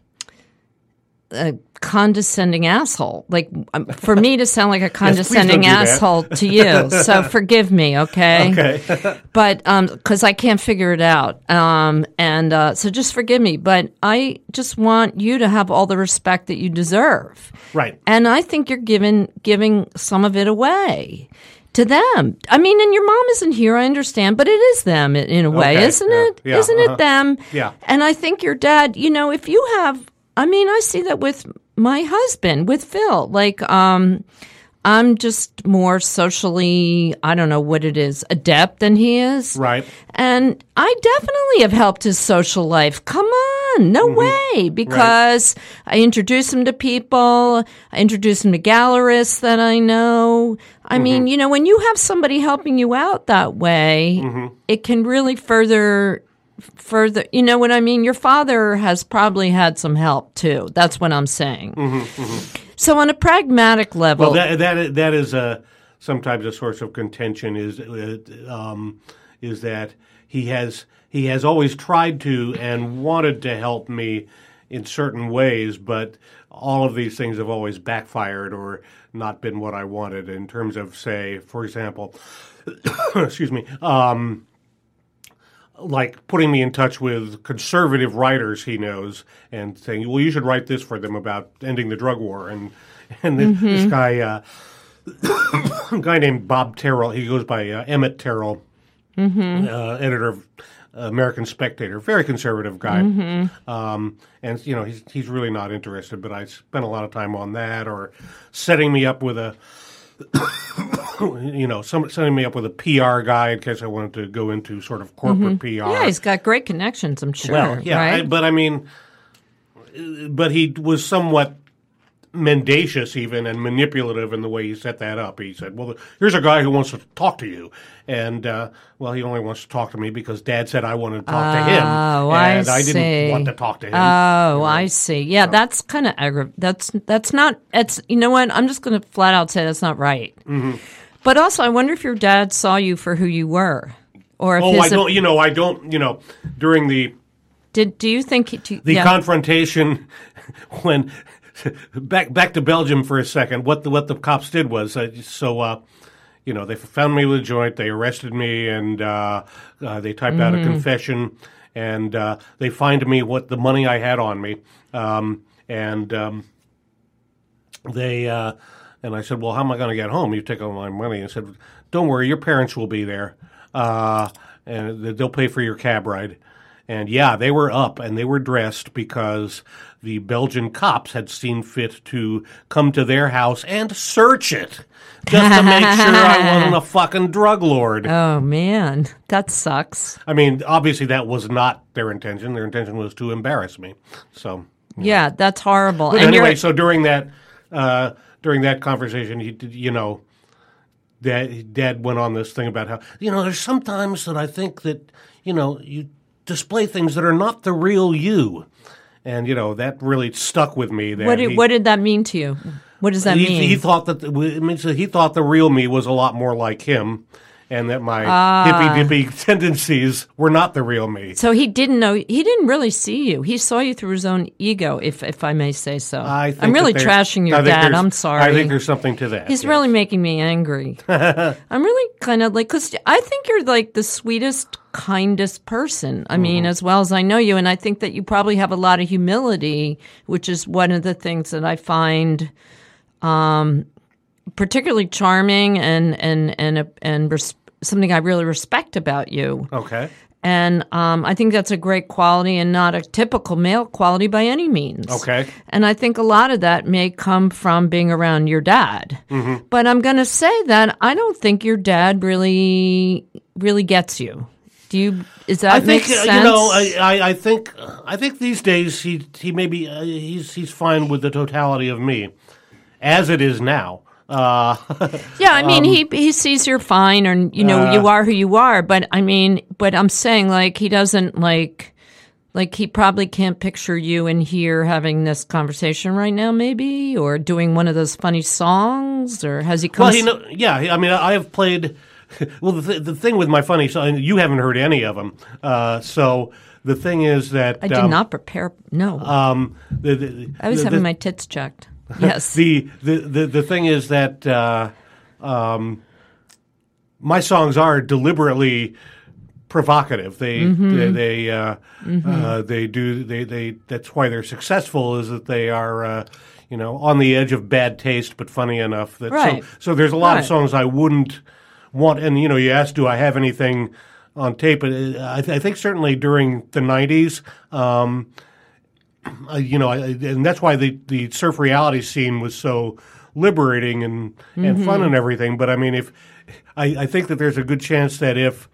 a condescending asshole. Like um, for me to sound like a condescending do asshole to you. So forgive me, okay? okay. but because I can't figure it out, um, and uh, so just forgive me. But I just want you to have all the respect that you deserve, right. and I think you're giving giving some of it away to them. I mean, and your mom isn't here, I understand, but it is them in, in a way, Okay, isn't yeah, it? yeah, not uh-huh. it them? Yeah. And I think your dad, you know, if you have, I mean, I see that with my husband, with Phil, like, um, I'm just more socially, I don't know what it is, adept than he is. Right. And I definitely have helped his social life. Come on, no mm-hmm. way. Because I introduce him to people, I introduce him to gallerists that I know. I mm-hmm. mean, you know, when you have somebody helping you out that way, mm-hmm. it can really further further you know what i mean your father has probably had some help too that's what i'm saying so on a pragmatic level Well, that that that is a sometimes a source of contention. Is uh, um, is that he has he has always tried to and wanted to help me in certain ways, but all of these things have always backfired or not been what I wanted. In terms of, say, for example, excuse me. Um, like putting me in touch with conservative writers he knows and saying, "Well, you should write this for them about ending the drug war." And and this, this guy, uh, a guy named Bob Tyrrell, he goes by uh, Emmett Tyrrell, uh, editor of American Spectator, very conservative guy. Um, and you know, he's he's really not interested. But I spent a lot of time on that, or setting me up with a you know, some, setting me up with a PR guy in case I wanted to go into sort of corporate PR. yeah he's got great connections i'm sure well, yeah, I- but I mean, uh, but he was somewhat mendacious even and manipulative in the way he set that up. He said, "Well, here's a guy who wants to talk to you," and uh, well, he only wants to talk to me because Dad said I wanted to talk to him, Oh, I and I, didn't want to talk to him. Oh, I see. Yeah, that's kind of aggra- That's that's not. It's you know what? I'm just going to flat out say that's not right. Mm-hmm. But also, I wonder if your dad saw you for who you were, or if oh, his I don't. You know, I don't. You know, during the did. Do you think he? Do, the yeah. confrontation when back back to Belgium for a second. What the what the cops did was uh, so. Uh, you know, they found me with a joint. They arrested me, and uh, uh, they typed out a confession, and uh, they fined me what the money I had on me, um, and um, they uh, and I said, "Well, how am I going to get home? You take all my money." And said, "Don't worry, your parents will be there, uh, and they'll pay for your cab ride." And yeah, they were up and they were dressed because the Belgian cops had seen fit to come to their house and search it just to make sure I wasn't a fucking drug lord. Oh man, that sucks. I mean, obviously that was not their intention. Their intention was to embarrass me. So Yeah, that's horrible. But and anyway, so during that uh, during that conversation, he you know, Dad, Dad went on this thing about how you know there's sometimes that I think that you know you display things that are not the real you, and you know that really stuck with me. That what did he, what did that mean to you? What does that he, mean? he thought that the, it means that he thought the real me was a lot more like him, and that my Ah. hippy dippy tendencies were not the real me. So he didn't know. He didn't really see you. He saw you through his own ego, if if I may say so. I think I'm really trashing your dad. I'm sorry. I think there's something to that. He's yes. really making me angry. I'm really kind of like, because I think you're like the sweetest, kindest person. I mean, Mm-hmm. as well as I know you. And I think that you probably have a lot of humility, which is one of the things that I find um, particularly charming and, and, and, and res- something I really respect about you. okay. And um, I think that's a great quality and not a typical male quality by any means. Okay. And I think a lot of that may come from being around your dad. Mm-hmm. But I'm going to say that I don't think your dad really, really gets you. Do you? Is that I think uh, sense? you know. I, I, I think I think these days he he maybe uh, he's he's fine with the totality of me, as it is now. Uh, yeah, I mean, um, he he sees you're fine, and you know you are who you are. But I mean, but I'm saying like he doesn't like. Like he probably can't picture you in here having this conversation right now, maybe, or doing one of those funny songs, or has he come? well, he know, yeah. I mean, I have played. Well, the, th- the thing with my funny song, you haven't heard any of them. Uh, so the thing is that I did um, not prepare. No, Um, the, the, I was having my tits checked. Yes. the, the the the thing is that uh, um, my songs are deliberately provocative. They Mm-hmm. they they, uh, uh, they do they they that's why they're successful is that they are. Uh, you know, on the edge of bad taste, but funny enough that Right. so, so there's a lot of songs I wouldn't want. And you know, you asked, do I have anything on tape? Uh, I, I think certainly during the '90s, um, uh, you know, I, and that's why the, the surf reality scene was so liberating and, and fun and everything. But I mean, if I, I think that there's a good chance that if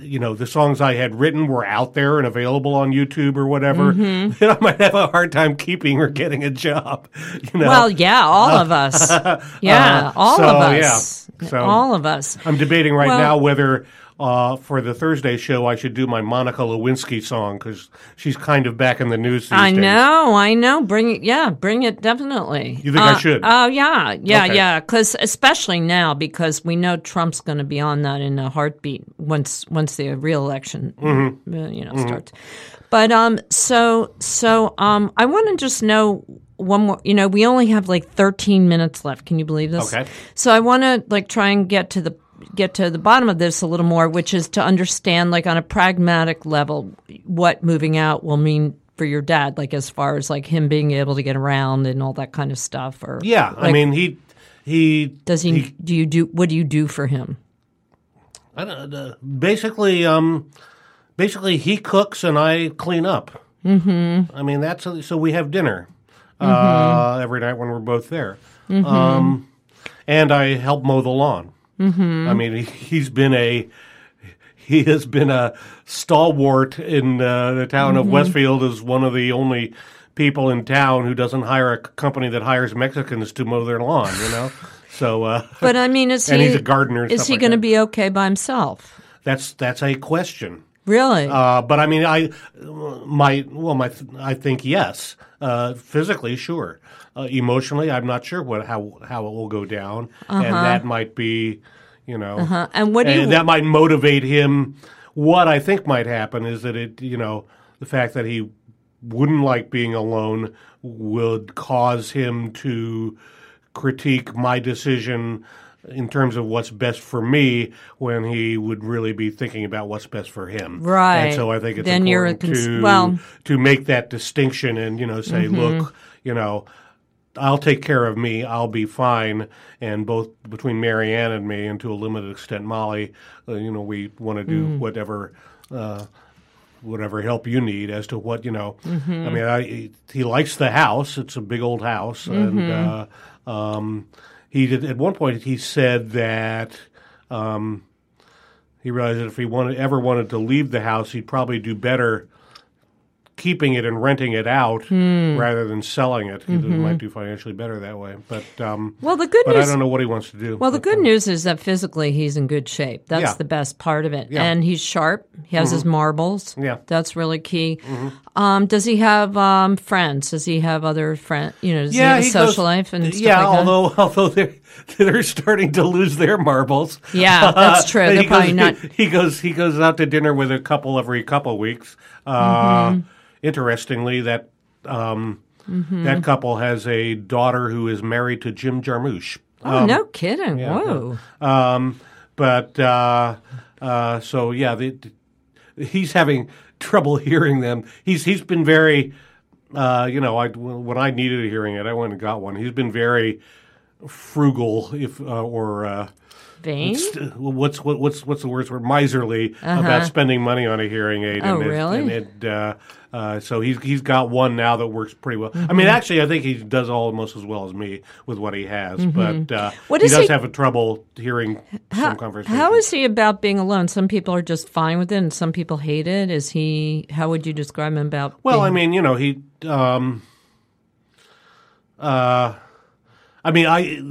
you know the songs I had written were out there and available on YouTube or whatever, then I might have a hard time keeping or getting a job. You know, Well, yeah, all of uh, us. Uh, yeah, all so, of yeah. us. So- all of us. I'm debating right Well- now whether. Uh, for the Thursday show, I should do my Monica Lewinsky song because she's kind of back in the news these I days. know, I know. Bring it, yeah, bring it definitely. You think I Uh, should? Oh yeah, yeah, Okay. yeah. Because especially now, because we know Trump's going to be on that in a heartbeat once once the real election, Mm-hmm. uh, you know, starts. But um, so so um, I want to just know one more. You know, we only have like 13 minutes left. Can you believe this? Okay. So I want to like try and get to the get to the bottom of this a little more, which is to understand like on a pragmatic level what moving out will mean for your dad, like as far as like him being able to get around and all that kind of stuff. Or Yeah, I mean he he does he, do you do what do you do for him? I don't, uh, basically um basically he cooks and I clean up. Mm-hmm. I mean that's so we have dinner uh, every night when we're both there, um, and I help mow the lawn. Mm-hmm. I mean he, he's been a he has been a stalwart in uh, the town of Westfield as one of the only people in town who doesn't hire a company that hires Mexicans to mow their lawn. You know, so uh, But I mean, is he he's a gardener Is he like going to be okay by himself? that's that's a question. Really? Uh, but I mean, I my well, my I think yes. Uh, physically, sure. Uh, emotionally, I'm not sure what how how it will go down, and that might be, you know, uh, and what do you? and that might motivate him. What I think might happen is that it, you know, the fact that he wouldn't like being alone would cause him to critique my decision in terms of what's best for me when he would really be thinking about what's best for him. Right. And so I think it's Then you're a important cons- to well- Mm-hmm. to make that distinction and you know say, look, you know, I'll take care of me. I'll be fine. And both between Marianne and me, and to a limited extent Molly, uh, you know, we want to do Mm. whatever. Uh, Whatever help you need as to what you know. Mm-hmm. I mean, I, he, likes the house. It's a big old house, and Mm-hmm. uh, um, he did at one point. He said that um, he realized that if he wanted ever wanted to leave the house, he'd probably do better keeping it and renting it out Hmm. rather than selling it. He might do financially better that way. But um, Mm-hmm. well, the good but I news. don't know what he wants to do. Well, the good news is that physically he's in good shape. That's Yeah. the best part of it. Yeah. Mm-hmm. And he's sharp. He has his marbles. Yeah. That's really key. Um, does he have um, friends? Does he have other friends? You know, does he have a he social goes- life and stuff yeah. like although although they're they're starting to lose their marbles. Yeah, that's true. They're he probably goes, not- He goes he goes out to dinner with a couple every couple of weeks. Uh, Mm-hmm. Interestingly, that um, Mm-hmm. that couple has a daughter who is married to Jim Jarmusch. oh, no kidding! Whoa. Um, but uh, uh, so yeah, the, he's having trouble hearing them. He's he's been very, uh, you know, I when I needed a hearing aid, I went and got one. He's been very frugal, if uh, or uh, Vain? st- what's what, what's what's the words for miserly about spending money on a hearing aid. Uh-huh. Oh, and it- really? and it, uh, uh, so he's he's got one now that works pretty well. I mean, Mm-hmm. actually, I think he does almost as well as me with what he has. But uh, Mm-hmm. What he does he- have a trouble hearing some conversations. How is he about being alone? Some people are just fine with it, and some people hate it. Is he? How would you describe him about? Well, being- I mean, you know, he. Um, uh, I mean, I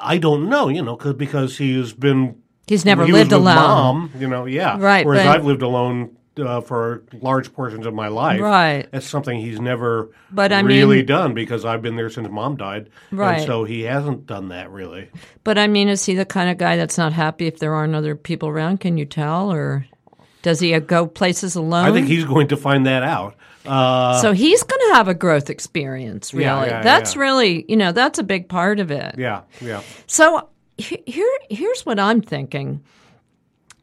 I don't know, you know, 'cause- because because he's been he's never he lived with alone. Mom, you know, yeah, Right, Whereas I've lived alone uh, for large portions of my life. Right. That's something he's never But I really mean- done because I've been there since Mom died. Right. And so he hasn't done that really. But I mean, is he the kind of guy that's not happy if there aren't other people around? Can you tell, or does he uh, go places alone? I think he's going to find that out. Uh, so he's going to have a growth experience. Really, Yeah, yeah, that's yeah. really you know that's a big part of it. yeah, yeah. So here, here's what I'm thinking.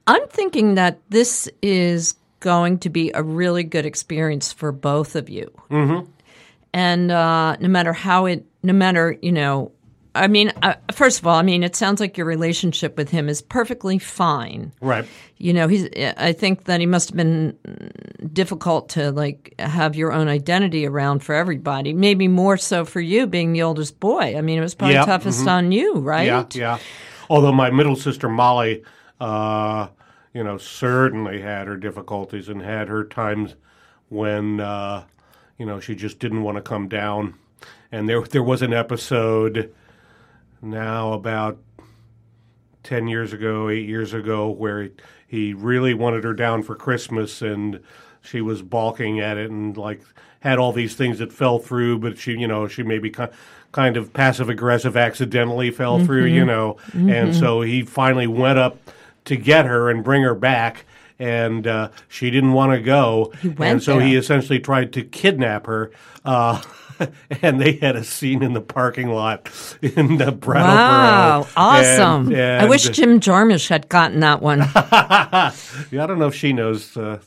I'm thinking that this is going to be a really good experience for both of you. Mm-hmm. And uh, no matter how it, no matter you know, I mean, uh, first of all, I mean, it sounds like your relationship with him is perfectly fine. Right. You know, he's. I think that he must have been difficult to like have your own identity around for everybody. Maybe more so for you, being the oldest boy. I mean, it was probably Yeah, toughest on you, right? Yeah, yeah. Although my middle sister Molly, uh, you know, certainly had her difficulties and had her times when, uh, you know, she just didn't want to come down. And there, there was an episode now about ten years ago, eight years ago, where he, he really wanted her down for Christmas, and she was balking at it, and like had all these things that fell through, but she, you know, she maybe kind of passive aggressive, accidentally fell through, you know, and so he finally went up to get her and bring her back. And uh, she didn't want to go, went and so he essentially tried to kidnap her. Uh, and they had a scene in the parking lot in the Brattleboro. Wow, awesome! And- I wish Jim Jarmusch had gotten that one. yeah, I don't know if she knows. Uh,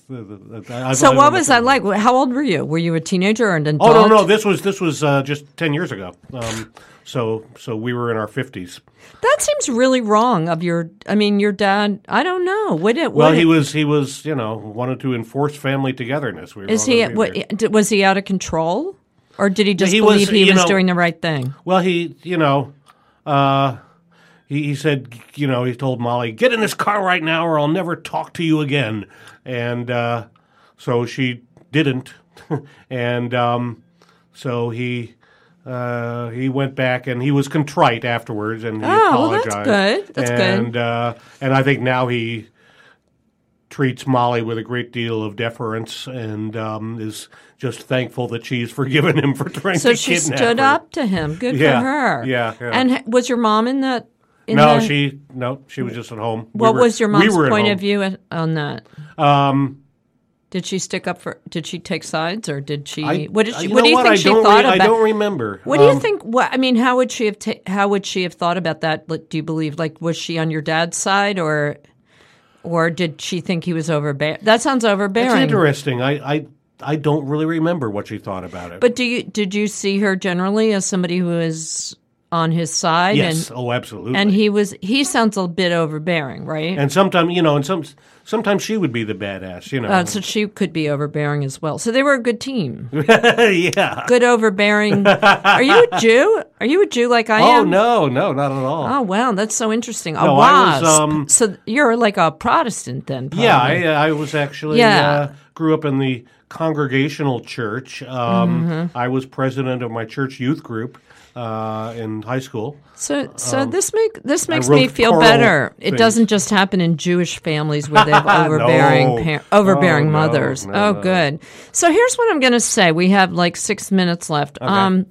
I, so, I what was that like? How old were you? Were you a teenager or an adult? Oh no, no, this was this was uh, just ten years ago. Um, so so we were in our fifties. That seems really wrong of your. I mean, your dad. I don't know. Would it? Well, he it- was he was you know wanted to enforce family togetherness. We were Is he? What, was he out of control, or did he just He was, believe he was know- doing the right thing? Well, he you know. Uh, he, he said, you know, he told Molly, "Get in this car right now, or I'll never talk to you again." And uh, so she didn't, and um, so he uh, he went back and he was contrite afterwards, and he Oh, well, apologized. that's good. That's good. and, Uh, and I think now he treats Molly with a great deal of deference and um, is just thankful that she's forgiven him for trying So to she stood up to him. Good Yeah, for her. yeah, yeah. And was your mom in that? In No, the- she no, she was just at home. We What were- was your mom's at point home. of view on that? Um, Did she stick up for? Did she take sides, or did she? I, what did she? What do you what? think I she thought re- about? I don't remember. What do you Um, think? What I mean, how would she have? Ta- how would she have thought about that? Do you believe? Like, was she on your dad's side, or, or did she think he was overbearing? That sounds overbearing. It's interesting. I, I I don't really remember what she thought about it. But do you did you see her generally as somebody who is on his side? yes, And oh, absolutely. and he was he sounds a bit overbearing, right? and sometimes you know, and some sometimes she would be the badass. You know. Uh, so she could be overbearing as well. So they were a good team. yeah. Good overbearing. Are you a Jew? Are you a Jew like I Oh am? Oh no, no, not at all. Oh wow, that's so interesting. A No, I was, wasp. um, so you're like a Protestant then? Probably. Yeah, I, I was actually Yeah. uh, grew up in the congregational church. Um, Mm-hmm. I was president of my church youth group. Uh, in high school. So, so this make this makes Um, me feel better. It doesn't just happen in Jewish families where they have overbearing No. par- overbearing Oh, mothers. no, oh, good. So here's what I'm going to say. We have like six minutes left. Um,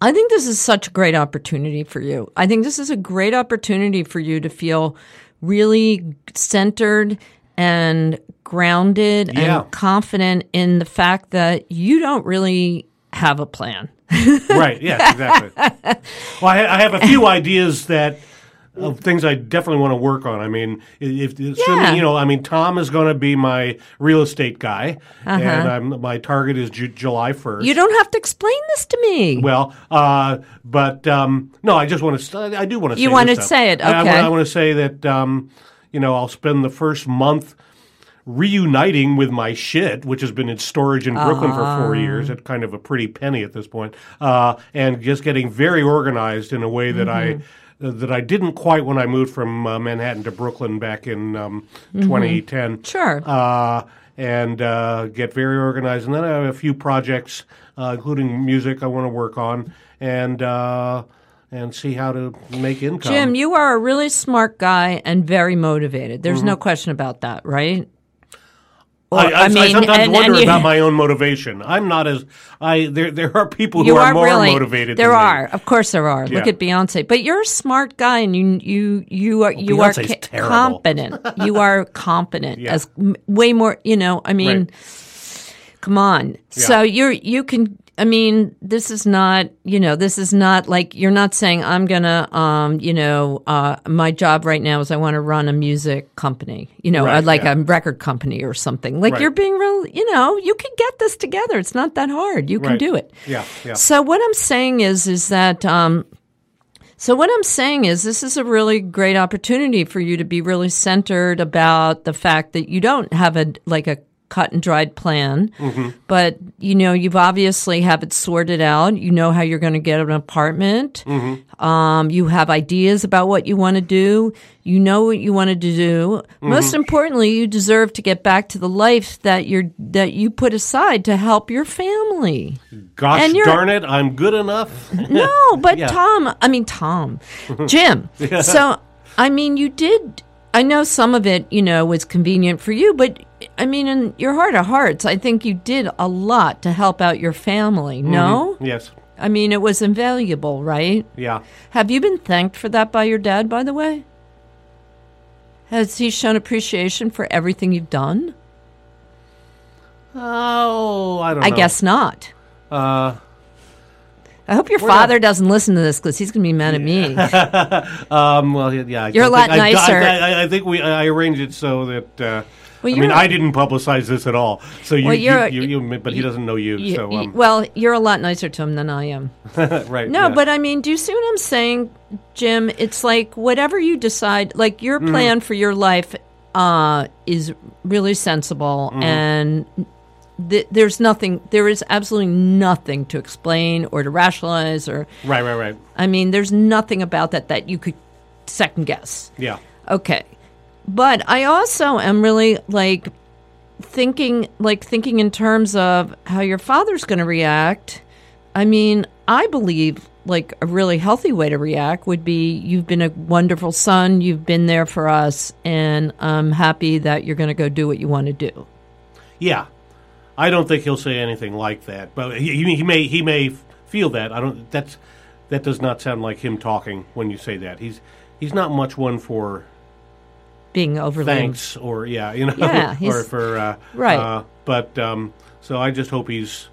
I think this is such a great opportunity for you. I think this is a great opportunity for you to feel really centered and grounded Yeah. and confident in the fact that you don't really have a plan. right. Yeah. Exactly. well, I, I have a few ideas that of things I definitely want to work on. I mean, if assuming Yeah. you know, I mean, Tom is going to be my real estate guy, and I'm, my target is Ju- July first. Uh-huh. You don't have to explain this to me. Well, uh, but um, no, I just want to. I do want to. You say want to say it, I- I, okay. want, I want to say that um, you know I'll spend the first month reuniting with my shit, which has been in storage in Brooklyn for four years at kind of a pretty penny at this point, uh, and just getting very organized in a way that I. Mm-hmm. That I didn't quite when I moved from uh, Manhattan to Brooklyn back in um, 2010 Mm-hmm. Sure. uh, and uh, get very organized. And then I have a few projects, uh, including music, I want to work on, and uh, and see how to make income. Jim, you are a really smart guy and very motivated. There's no question about that, right? Or, Mm-hmm. I, I, I sometimes and- wonder and you- about my own motivation. I'm not as I there. There are people who are, are more really motivated. There than me. are, of course, there are. Look at Beyonce, but you're a smart guy, and you you you are you are Beyonce's ca- terrible. competent. you are competent Yeah. as way more. You know, I mean, Right. come on. So you're you can. I mean, this is not, you know, this is not like you're not saying I'm gonna, um, you know, uh, my job right now is I want to run a music company, you know, Right, like yeah. a record company or something. Like Right. you're being real, you know, you can get this together. It's not that hard. You can Right. do it. Yeah, yeah. So what I'm saying is, is that, um, so what I'm saying is, this is a really great opportunity for you to be really centered about the fact that you don't have a like a cut and dried plan, mm-hmm. but you know you've obviously have it sorted out. You know how you're going to get an apartment. Mm-hmm. Um, you have ideas about what you want to do. You know what you wanted to do. Mm-hmm. Most importantly, you deserve to get back to the life that you're that you put aside to help your family. Gosh darn it, I'm good enough. No, but Yeah. Tom, I mean Tom, Jim. So I mean, you did. I know some of it, you know, was convenient for you, but I mean, in your heart of hearts, I think you did a lot to help out your family. No, yes. I mean, it was invaluable, right? Yeah. Have you been thanked for that by your dad, by the way? Has he shown appreciation for everything you've done? Oh, I don't I know. guess not. Uh, I hope your father doesn't listen to this because he's going to be mad at me. um, well, yeah. I You're a lot think- nicer. I, I, I think we. I arranged it so that. Uh, Well, I mean, I didn't publicize this at all. So you, Well, you're- you, you, you, but he doesn't know you. So um, well, you're a lot nicer to him than I am. right. No, yeah. but I mean, do you see what I'm saying, Jim? It's like whatever you decide, like your Mm-hmm. plan for your life uh, is really sensible, Mm-hmm. and th- there's nothing, there is absolutely nothing to explain or to rationalize, or right, right, right. I mean, there's nothing about that that you could second guess. Yeah. Okay. But I also am really like thinking like thinking in terms of how your father's going to react. I mean, I believe like a really healthy way to react would be you've been a wonderful son, you've been there for us and I'm happy that you're going to go do what you want to do. Yeah. I don't think he'll say anything like that, but he, he may he may feel that. I don't. That's that does not sound like him talking when you say that. He's he's not much one for Being overly thanks or yeah, you know, Yeah, or for uh, Right. Uh, but um, so I just hope he's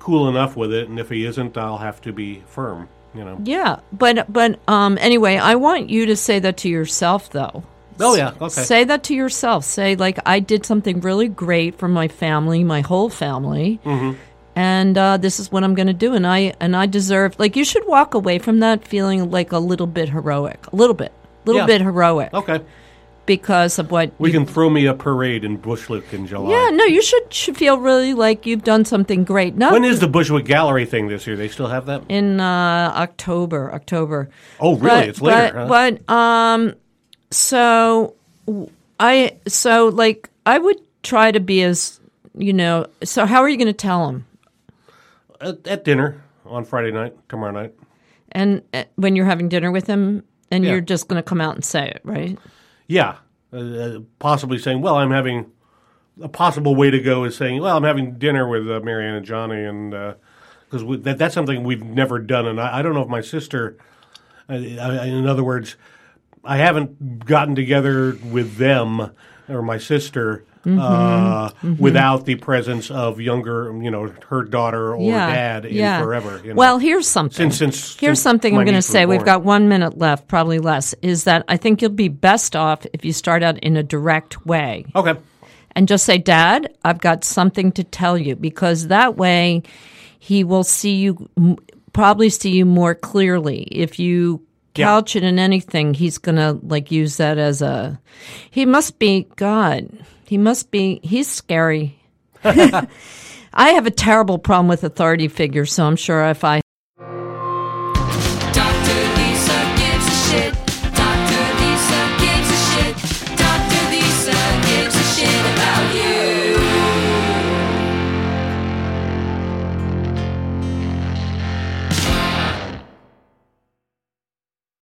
cool enough with it, and if he isn't, I'll have to be firm. You know. Yeah, but but um anyway, I want you to say that to yourself though. Oh yeah. Okay. Say that to yourself. Say like I did something really great for my family, my whole family, Mm-hmm. and uh, this is what I'm going to do. And I and I deserve like you should walk away from that feeling like a little bit heroic, a little bit, a little Yeah. bit heroic okay. Because of what. We you- can throw me a parade in Bushwick in July. yeah, no, you should should feel really like you've done something great. Not When is the Bushwick Gallery thing this year? They still have that? in uh, October, October. Oh, really? But- it's later. But, huh? but um, so I so like I would try to be as you know. So how are you going to tell him? at, at dinner on Friday night, tomorrow night. and uh, when you're having dinner with him, and Yeah. you're just going to come out and say it, right? Yeah, uh, uh, possibly saying, "Well, I'm having." A possible way to go is saying, "Well, I'm having dinner with uh, Marianne and Johnny," and because we that, that's something we've never done, and I, I don't know if my sister. Uh, I, in other words, I haven't gotten together with them or my sister Mm-hmm. uh, without the presence of younger, you know, her daughter or yeah, dad in yeah. herever. You know. Well, here's something. Since- since- here's since something I'm going to say. We've got one minute left, probably less. Is that I think you'll be best off if you start out in a direct way okay, and just say, "Dad, I've got something to tell you," because that way he will see you, probably see you more clearly. If you Yeah. couch it in anything, he's going to like use that as a. He must be God. He must be. He's scary. I have a terrible problem with authority figures, so I'm sure if I